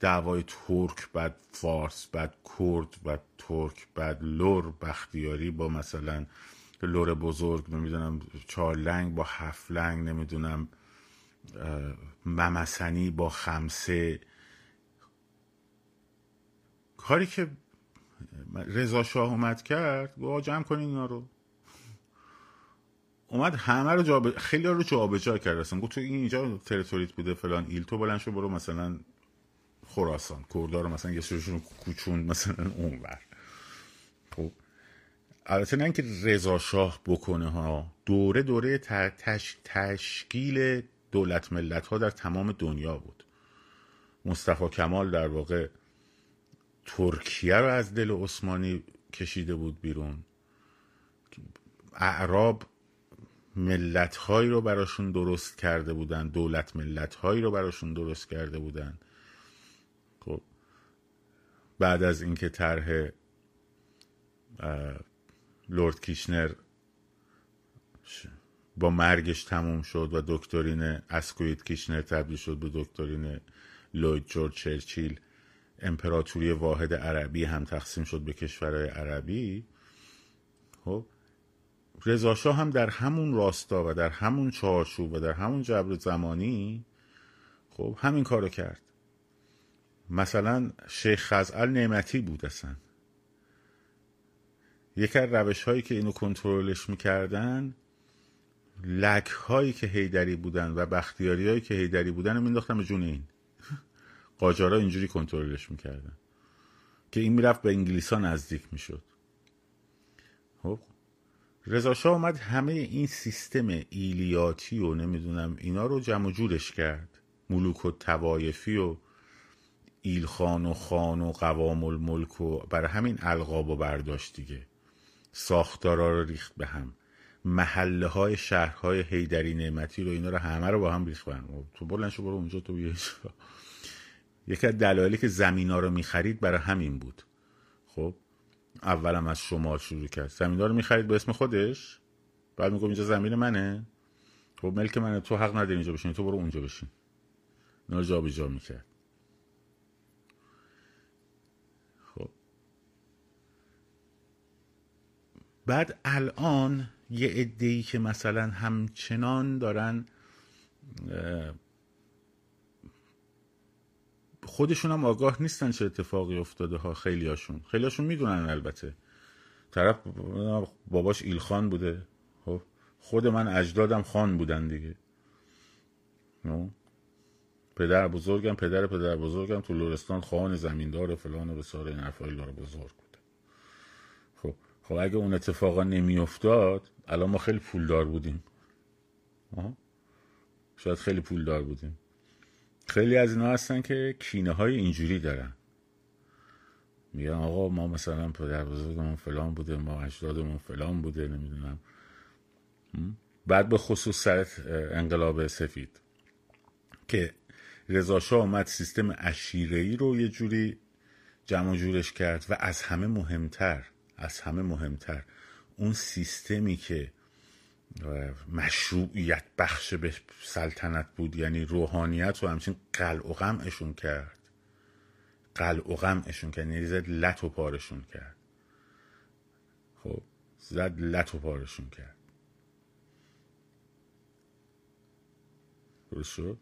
دعوای ترک بعد فارس بعد کرد بعد ترک بعد لور بختیاری با مثلا لر بزرگ نمی‌دونم چارلنگ با هفلنگ نمی‌دونم ممسنی با خمسه. کاری که رضا شاه اومد کرد گوه جمع کنین اینا رو. اومد همه رو جا خیلی رو جابجا کرد اصلا. گفت تو این اینجا territory ت بوده فلان ایل تو بلند شو برو مثلا خراسان. کردا رو مثلا یه سرشون قوچون مثلا اونور خب. البته نه اینکه رضا شاه بکنه ها. دوره دوره تش... تشکیل دولت ملت ها در تمام دنیا بود. مصطفی کمال در واقع ترکیه رو از دل عثمانی کشیده بود بیرون. اعراب ملت هایی رو براشون درست کرده بودن دولت ملت هایی رو براشون درست کرده بودن. خب بعد از اینکه طرح لورد کیشنر با مرگش تموم شد و دکترین اسکویت کیشنر تبدیل شد به دکترین لوید جورج چرچیل امپراتوری واحد عربی هم تقسیم شد به کشورهای عربی خب رضا هم در همون راستا و در همون چارچوب و در همون جبر زمانی خب همین کارو کرد. مثلا شیخ خزعل نعمتی بود اصلا. یکی از روش هایی که اینو کنترلش می‌کردن لک هایی که هیدری بودن و بختیاری هایی که هیدری بودن رو مینداختن به جون این. قاجارا اینجوری کنترلش می‌کردن که این می‌رفت به انگلیس ها نزدیک می‌شد. خب رضا اومد همه این سیستم ایلیاتی و نمی‌دونم اینا رو جمع جورش کرد. ملوک و توایفی و ایلخان و خان و قوام الملک و برای همین القاب و برداشت دیگه. ساختارا رو ریخت به هم. محله های شهرهای هیدری نعمتی رو اینا رو همه رو با هم ریخت به هم. تو بلند شو برو اونجا تو یکی از دلایلی که زمینا رو می‌خرید برای همین بود. خب اولم از شمال شروع کرد. زمینا رو می‌خرید به اسم خودش؟ بعد میگم اینجا زمین منه. خب ملک منه. تو حق نداری اینجا بشین تو برو اونجا بشین. اینا جا می‌کرد. بعد الان یه عده که مثلا همچنان دارن خودشون هم آگاه نیستن چه اتفاقی افتاده ها خیلی هاشون. خیلی هاشون می‌دونن البته. طرف باباش ایلخان بوده. خب خود من اجدادم خان بودن دیگه. پدر بزرگم پدر پدر بزرگم تو لورستان خان زمیندار فلان و بسار این حرفای داره بزرگ. خب اگه اون اتفاقا نمیافتاد الان ما خیلی پولدار بودیم. شاید خیلی پولدار بودیم. خیلی از اینا هستن که کینه های اینجوری دارن. میگن آقا ما مثلا پدر بزرگمون فلان بوده ما اجدادمون فلان بوده نمی‌دونم. بعد به خصوص سر انقلاب سفید که رضا اومد سیستم ای رو یه جوری جمع جورش کرد و از همه مهمتر از همه مهمتر. اون سیستمی که مشروعیت بخش به سلطنت بود یعنی روحانیت رو همچین قلع و غمشون کرد. قلع و غمشون کرد یعنی زد لط و پارشون کرد. خب زد لط و پارشون کرد. درست شد؟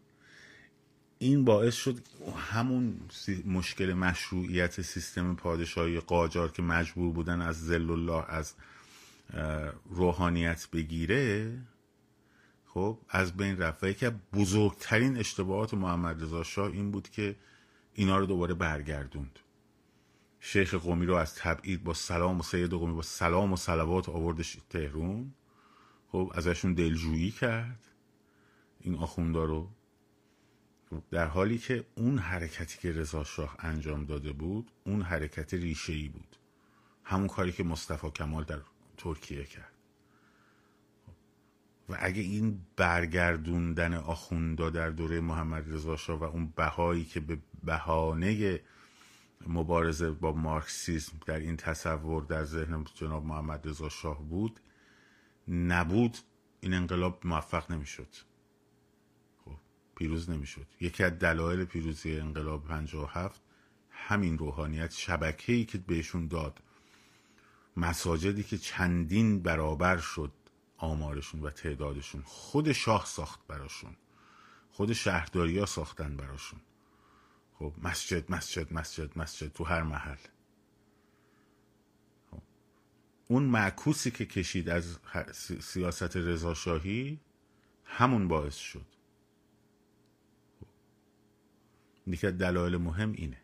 این باعث شد همون مشکل مشروعیت سیستم پادشاهی قاجار که مجبور بودن از زل الله از روحانیت بگیره خب از بین رفت. و یکی بزرگترین اشتباهات محمد رضا شاه این بود که اینا رو دوباره برگردوند. شیخ قومی رو از تبعید با سلام و سید قومی با سلام و صلوات آوردش تهرون. خب ازشون دلجویی کرد. این آخوندا رو در حالی که اون حرکتی که رضا شاه انجام داده بود اون حرکت ریشه ای بود. همون کاری که مصطفی کمال در ترکیه کرد. و اگه این برگردوندن آخوندا در دوره محمد رضا شاه و اون بهایی که به بهانه مبارزه با مارکسیسم در این تصور در ذهن جناب محمد رضا شاه بود نبود این انقلاب موفق نمی‌شد. پیروز نمی‌شد. یکی از دلایل پیروزی انقلاب 57 همین روحانیت شبکه‌ای که بهشون داد. مساجدی که چندین برابر شد آمارشون و تعدادشون. خود شاه ساخت براشون. خود شهرداری ها ساختن براشون. خب مسجد مسجد مسجد مسجد تو هر محل. خب. اون معکوسی که کشید از سیاست رضاشاهی همون باعث شد خب. یکی دلایل مهم اینه.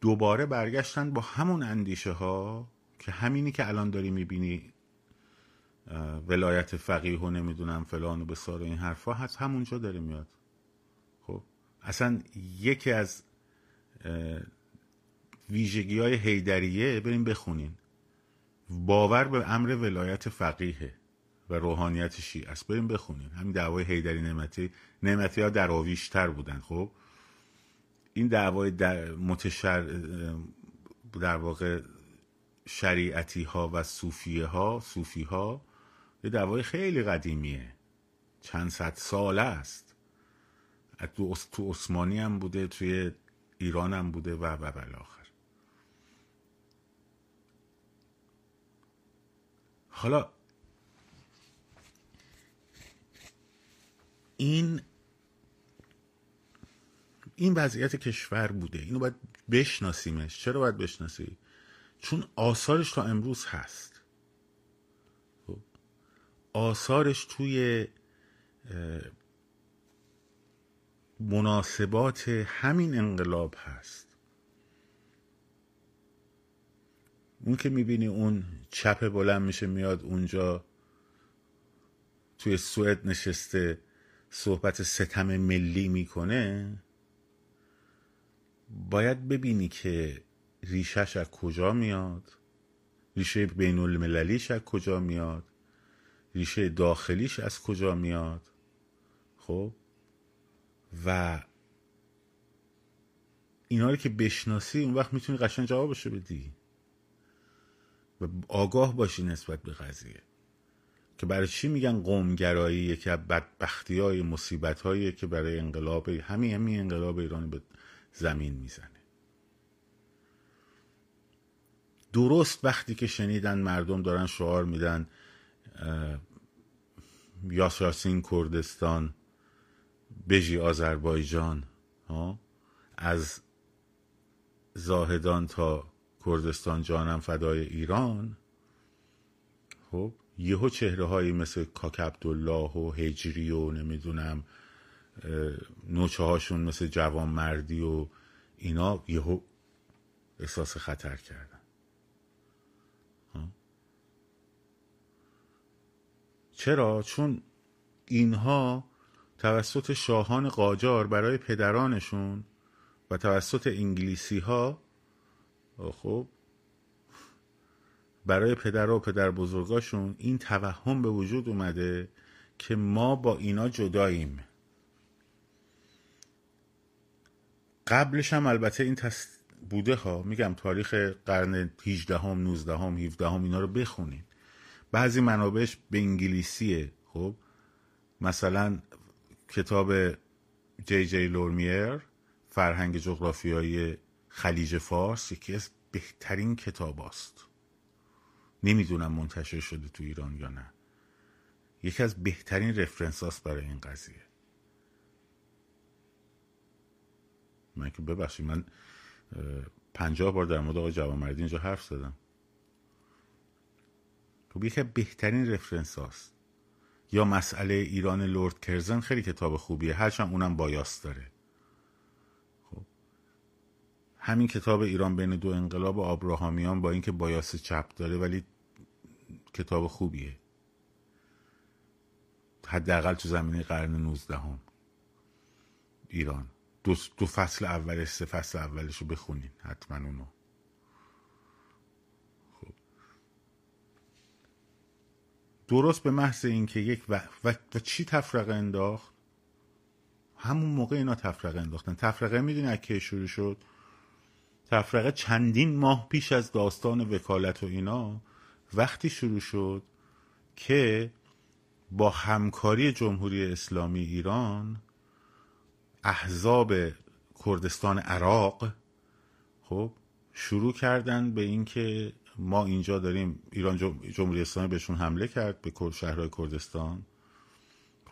دوباره برگشتن با همون اندیشه ها که همینی که الان داری می‌بینی ولایت فقیه و نمی‌دونم فلان و بسار این حرفا هست همونجا داره میاد. خب اصلا یکی از ویژگی های هیدریه بریم بخونین. باور به امر ولایت فقیه و روحانیت شیعه است بریم بخونین همین دعوای هیدری نعمتی. نعمتی ها دراویشتر بودن خب؟ این دعوای در متشر در واقع شریعتی ها و صوفیه ها صوفی ها یه دعوای خیلی قدیمیه. چند صد ساله است. تو, تو عثمانی هم بوده توی ایران هم بوده و و بالاخر حالا این این وضعیت کشور بوده. اینو باید بشناسیمش. چرا باید بشناسی؟ چون آثارش تا امروز هست. آثارش توی مناسبات همین انقلاب هست. اون که می‌بینی اون چپ بلند میشه میاد اونجا توی سوئد نشسته. صحبت ستم ملی می‌کنه باید ببینی که ریشش از کجا میاد ریشه بین المللیش از کجا میاد ریشه داخلیش از کجا میاد. خب؟ و اینا رو که بشناسی اون وقت می‌تونی قشن جوابشو بدی. و آگاه باشی نسبت به قضیه. که برای چی میگن قومگرایی؟ یکی از بدبختی های مصیبت هایی که برای انقلاب همین همین انقلاب ایران به زمین می‌زنه. درست وقتی که شنیدن مردم دارن شعار میدن یاساسین کردستان بژی آذربایجان از زاهدان تا کردستان جانم فدای ایران خب یهو چهره هایی مثل کاک عبدالله و هجری و نمی‌دونم نوچه هاشون مثل جوان مردی و اینا یهو احساس خطر کردن چرا؟ چون اینها توسط شاهان قاجار برای پدرانشون و توسط انگلیسی ها خب برای پدر و پدر بزرگاشون این توهم به وجود اومده که ما با اینا جداییم. قبلش هم البته این تست بوده ها میگم تاریخ قرن 18 هم 19 هم 17 هم اینا رو بخونید. بعضی منابعش به انگلیسیه خب؟ مثلا کتاب جی جی لورمیر فرهنگ جغرافیایی خلیج فارس یکی از بهترین کتاب است نمی‌دونم منتشر شده تو ایران یا نه. یکی از بهترین رفرنس هاست برای این قضیه. من که ببخشید من پنجاه بار در مورد آقای جوانمردی اینجا حرف زدم. خب یکی بهترین رفرنس هاست. یا مسئله ایران لورد کرزن خیلی کتاب خوبیه هرچند اونم بایاس داره. همین کتاب ایران بین دو انقلاب آبراهامیان با اینکه بایاس چپ داره ولی کتاب خوبیه. حداقل تو زمینه قرن نوزدهم. ایران. دو, دو فصل اولش سه فصل اولش رو بخونین حتما اونو خب. درست به محض اینکه یک و, و, و چی تفرقه انداخت؟ همون موقع اینا تفرقه انداختن. تفرقه می‌دونی از کی شروع شد؟ تفرقه چندین ماه پیش از داستان وکالت و اینا وقتی شروع شد که با همکاری جمهوری اسلامی ایران احزاب کردستان عراق خب شروع کردن به اینکه ما اینجا داریم ایران جمهوری اسلامی بهشون حمله کرد به شهرهای کردستان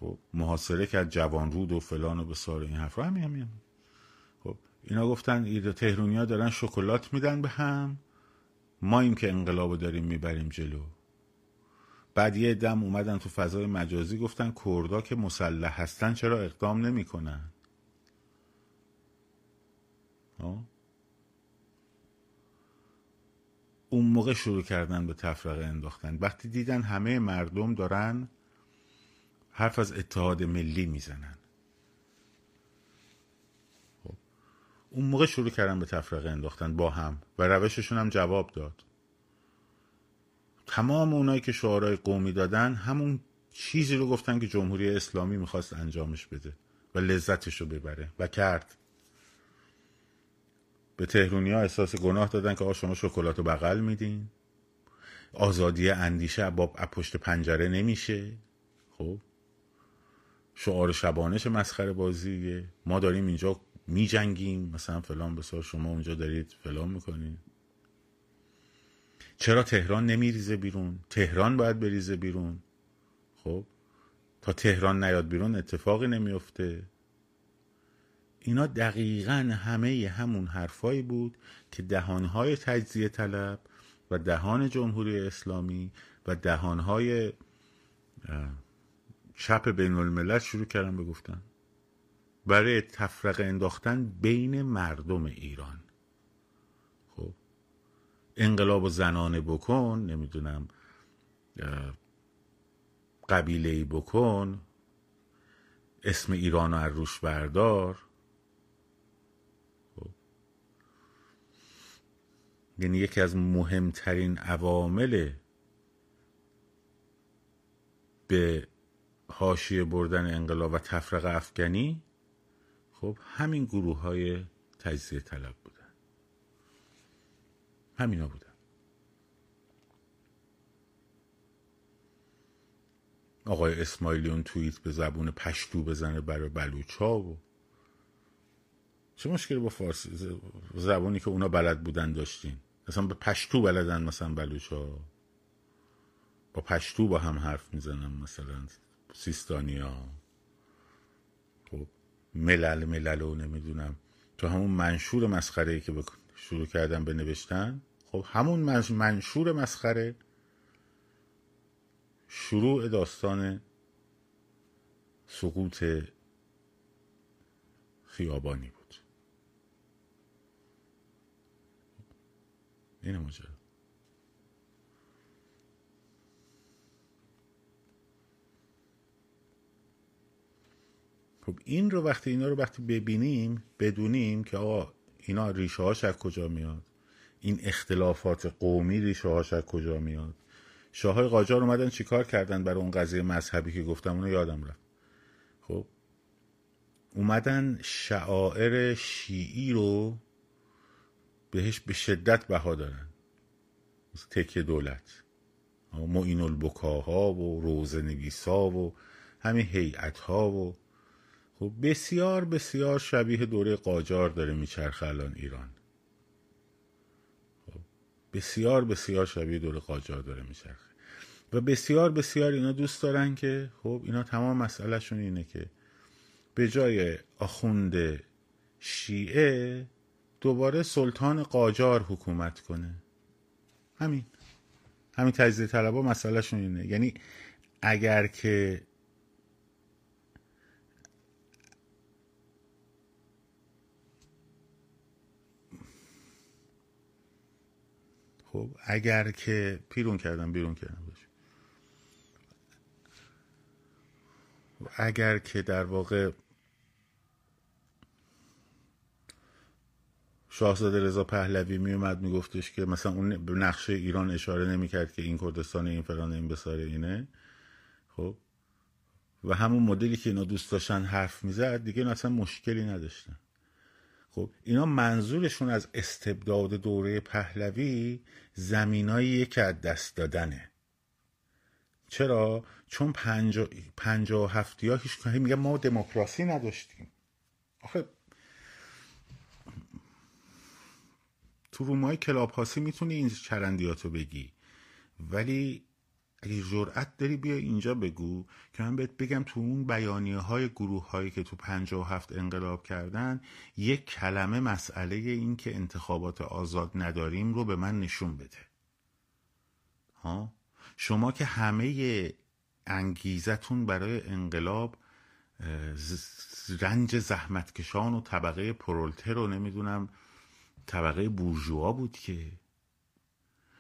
خب محاصره کرد جوانرود و فلان و بسار این حرف همین همین. اینا گفتن تهرونیا دارن شکلات میدن به هم. ما این که انقلاب داریم می‌بریم جلو. بعد یه دم اومدن تو فضای مجازی گفتن کردا که مسلح هستن چرا اقدام نمی‌کنن؟ اون موقع شروع کردن به تفرقه انداختن. وقتی دیدن همه مردم دارن حرف از اتحاد ملی می‌زنن خب. اون موقع شروع کردن به تفرقه انداختن با هم و روششون هم جواب داد. تمام اونایی که شعارهای قومی دادن همون چیزی رو گفتن که جمهوری اسلامی می‌خواست انجامش بده و لذتش رو ببره و کرد. به تهرونی ها احساس گناه دادن که آقا شما شکلات رو بغل میدین. آزادی اندیشه با پشت پنجره نمیشه. خب؟ شعار شبانش مسخره بازیه. ما داریم اینجا میجنگیم مثلا فلان بسار شما اونجا دارید فلان می‌کنید چرا تهران نمیریزه بیرون؟ تهران باید بریزه بیرون. خب تا تهران نیاد بیرون اتفاقی نمیفته اینا دقیقا همه همون حرفایی بود که دهانهای تجزیه طلب و دهان جمهوری اسلامی و دهانهای چپ بین الملل شروع کردن بگفتن برای تفرقه انداختن بین مردم ایران خب انقلاب زنانه بکن نمی‌دونم قبیله ای بکن اسم ایران رو روش بردار خب. یعنی یکی از مهمترین عوامل به حاشیه بردن انقلاب و تفرق افغانی خب همین گروه های تجزیه طلب بودن. همینا بودن. آقای اسماعیلیون توییت به زبون پشتو بزنه برای بلوچا و چه مشکلی با فارسی؟ زبانی که اونا بلد بودن داشتین. مثلا به پشتو بلدن مثلا بلوچا با پشتو با هم حرف می‌زنن مثلا. سیستانیا ملل ملل و نمی‌دونم. تو همون منشور مسخره ای که شروع کردن به نوشتن خب همون منشور مسخره شروع داستان سقوط خیابانی بود. این ماجرا. خب این رو وقتی اینا رو وقتی ببینیم بدونیم که آقا اینا ریشه هاش از کجا میاد؟ این اختلافات قومی ریشه هاش از کجا میاد؟ شاههای قاجار اومدن چیکار کردن برای اون قضیه مذهبی که گفتم؟ اونو یادم رفت. خب اومدن شعائر شیعی رو بهش به شدت بها دارن. تکیه دولت. معین البکاها و روز نویسا و همین هیئت ها و خب بسیار بسیار شبیه دوره قاجار داره میچرخه الان ایران. خب بسیار بسیار شبیه دوره قاجار داره میچرخه. و بسیار بسیار اینا دوست دارن که خب اینا تمام مسئلهشون اینه که به جای آخوند شیعه دوباره سلطان قاجار حکومت کنه. همین. همین تجزیه طلبا مسئلهشون اینه. یعنی اگر که خب اگر که پیرون کردم بیرون کردم اگر که در واقع شاهزاده رضا پهلوی می اومد میگفتش که مثلا اون به نقشه ایران اشاره نمی‌کرد که این کردستان این فلان این بساره اینه. خب. و همون مدلی که اینا دوست داشتن حرف می‌زد دیگه اصلا مشکلی نداشتن. خب اینا منظورشون از استبداد دوره پهلوی زمینایی که از دست دادنه. چرا؟ چون پنجا, پنجا هفتی ها هیچ میگه ما دموکراسی نداشتیم. آخه تو رومای کلاب هاسی می‌تونی این چرندیاتو بگی. ولی اگه جرأت داری بیا اینجا بگو که من بهت بگم تو اون بیانیه های گروه هایی که تو و هفت انقلاب کردن یک کلمه مسئله این که انتخابات آزاد نداریم رو به من نشون بده. ها؟ شما که همه انگیزتون برای انقلاب رنج زحمتکشان و طبقه پرولتر رو نمی‌دونم طبقه بورژوا بود که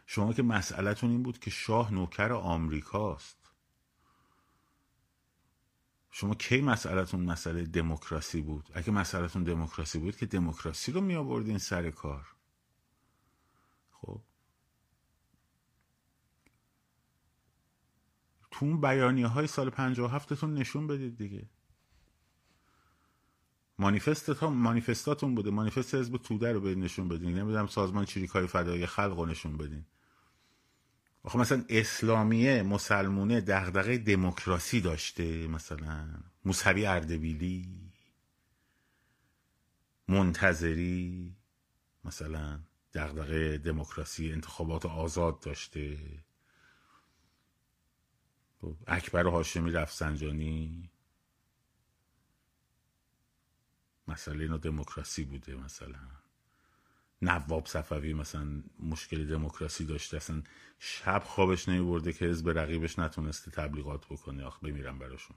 شما که مسئلهتون این بود که شاه نوکر آمریکاست. شما کی مسئلهتون مسئله دموکراسی بود؟ اگه مسئلهتون دموکراسی بود که دموکراسی رو می آوردین سر کار. خب. تو اون بیانیه های سال 57 تون نشون بدید دیگه. مانیفستاتون بوده. مانیفست حزب توده رو بدین نشون بدین. نمی‌دونم سازمان چریکای فدای خلق رو نشون بدین. آخه مثلا اسلامیه مسلمونه دغدغه دموکراسی داشته مثلا موسوی اردبیلی منتظری مثلا دغدغه دموکراسی انتخابات آزاد داشته. خب، اکبر هاشمی رفسنجانی. مسئله اینا دموکراسی بوده مثلا. نواب صفوی مثلا مشکل دموکراسی داشته اصلا شب خوابش نمیبرده که حزب رقیبش نتونسته تبلیغات بکنه. آخ بمیرم براشون.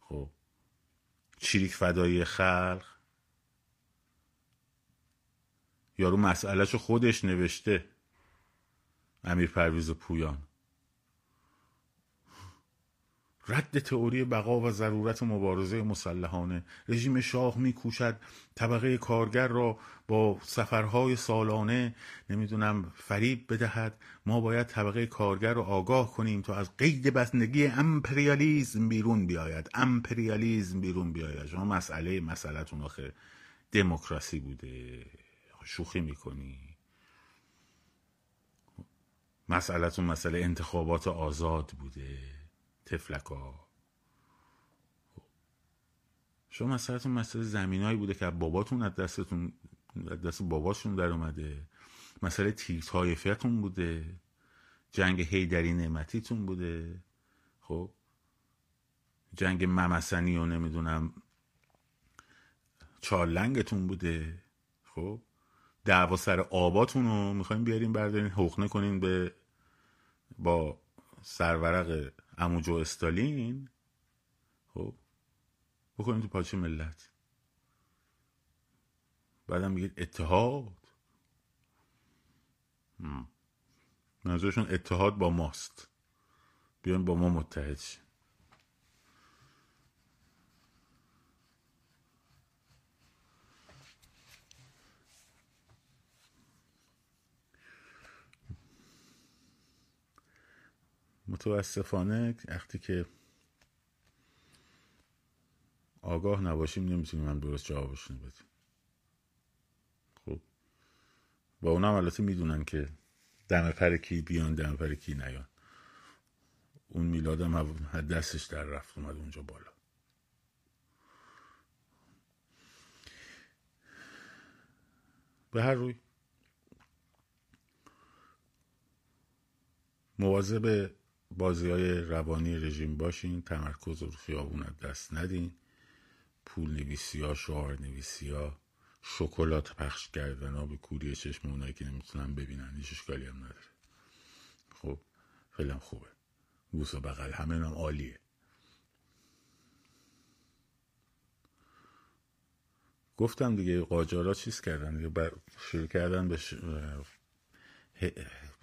خب. چیریک فدایی خلق. یارو مسئلهشو خودش نوشته. امیر پرویز پویان. رد تئوری بقا و ضرورت مبارزه مسلحانه. رژیم شاه میکوشد طبقه کارگر را با سفرهای سالانه نمی‌دونم فریب بدهد. ما باید طبقه کارگر را آگاه کنیم تا از قید بستگی امپریالیزم بیرون بیاید. امپریالیزم بیرون بیاید. شما مسئله مسئلهتون آخه دموکراسی بوده. شوخی می‌کنی. مسئلهتون مسئله انتخابات آزاد بوده. تفلکا شما مسئلتون مسئله زمینایی بوده که باباتون از دستتون از دست باباشون در اومده. مسئله تیرتایفیتون بوده. جنگ هیدری نعمتیتون بوده. خب؟ جنگ ممسنی و نمی‌دونم چارلنگتون بوده. خب؟ دعوا سر آباتون رو می‌خوایم بیاریم بردارین حقنه کنین به با سرورق اموجو استالین؟ خب بکنیم تو پاچه ملت. بعدم میگید اتحاد؟ منظورشون اتحاد با ماست. بیان با ما متحد شیم متاسفانه وقتی که آگاه نباشیم نمی‌تونیم هم درست جوابشون بدیم خب. با اونا البته می‌دونن که دم پر کی بیان دم پر کی نیان. اون میلادم دستش در رفت اومد اونجا بالا. به هر روی مواظب بازی های روانی رژیم باشین تمرکز رو خیابون دست ندین. پول نویسی ها شعار نویسی ها شکلات پخش کردن ها به کوری چشم اونایی که نمی‌تونن ببینن هیچ اشکالی هم نداره. خب هم خوبه. بوس و بغل همه هم عالیه. گفتم دیگه قاجارا چیز کردن؟ دیگه شروع کردن به ش...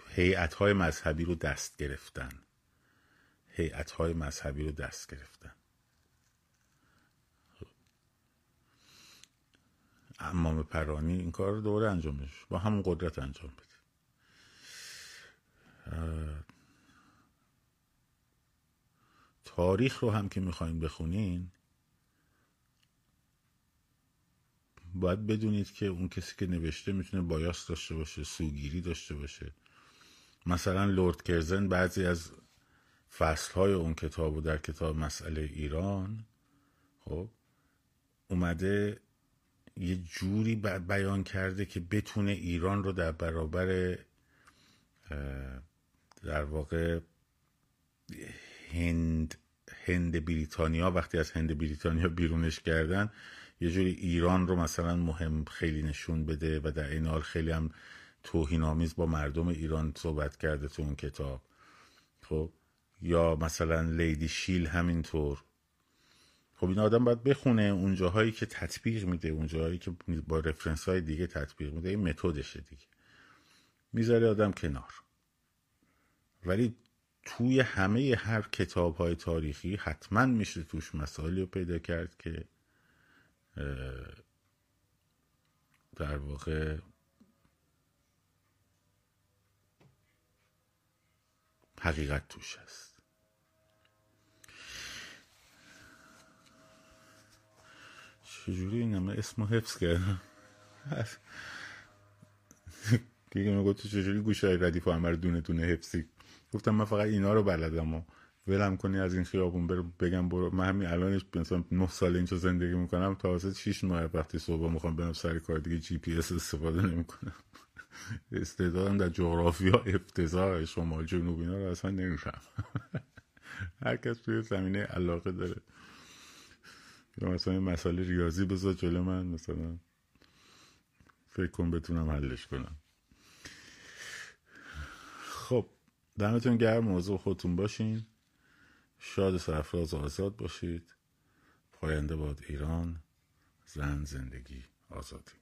هیئت های مذهبی رو دست گرفتن. هیئت های مذهبی رو دست گرفتن. امام پرانی این کار رو دوره انجامش با همون قدرت انجام بده. تاریخ رو هم که می‌خوایم بخونین باید بدونید که اون کسی که نوشته می‌تونه بایاس داشته باشه سوگیری داشته باشه. مثلا لورد کرزن بعضی از فصل های اون کتاب و در کتاب مسئله ایران خب اومده یه جوری بیان کرده که بتونه ایران رو در برابر در واقع هند هند بریتانیا وقتی از هند بریتانیا بیرونش کردن یه جوری ایران رو مثلا مهم خیلی نشون بده و در این حال خیلی هم توهین آمیز با مردم ایران صحبت کرده تو اون کتاب. خب یا مثلا لیدی شیل همینطور. خب این آدم باید بخونه اون جاهایی که تطبیق میده اون جاهایی که با رفرنس های دیگه تطبیق میده این متدشه دیگه. می‌ذاره آدم کنار. ولی توی همه هر کتاب های تاریخی حتما میشه توش مسائلی رو پیدا کرد که در واقع حقیقت توش هست. چجوری این همه اسم حفظ کردم. دیگه میگه تو چجوری گوشه ردیف همه رو دونه دونه حفظی؟ گفتم من فقط اینا رو بلدم و ولم کنی از این خیابون برو بگم برو. من همین الانش مثلا 9 سال اینجا زندگی می‌کنم تا واسه 6 ماه وقتی صبح می‌خوام برم سر کار دیگه جی پی اس استفاده نمی‌کنم. استعدادم در جغرافیا افتضاح شمال جنوب اینا رو اصلا نمیشم هر کس توی زمینه علاقه داره. یا مثلا مسئله ریاضی بذار جلو من مثلا فکر کن بتونم حلش کنم. خب دمتون گرم موضوع خودتون باشین. شاد سرفراز آزاد باشید. پاینده باد ایران زن زندگی آزادی.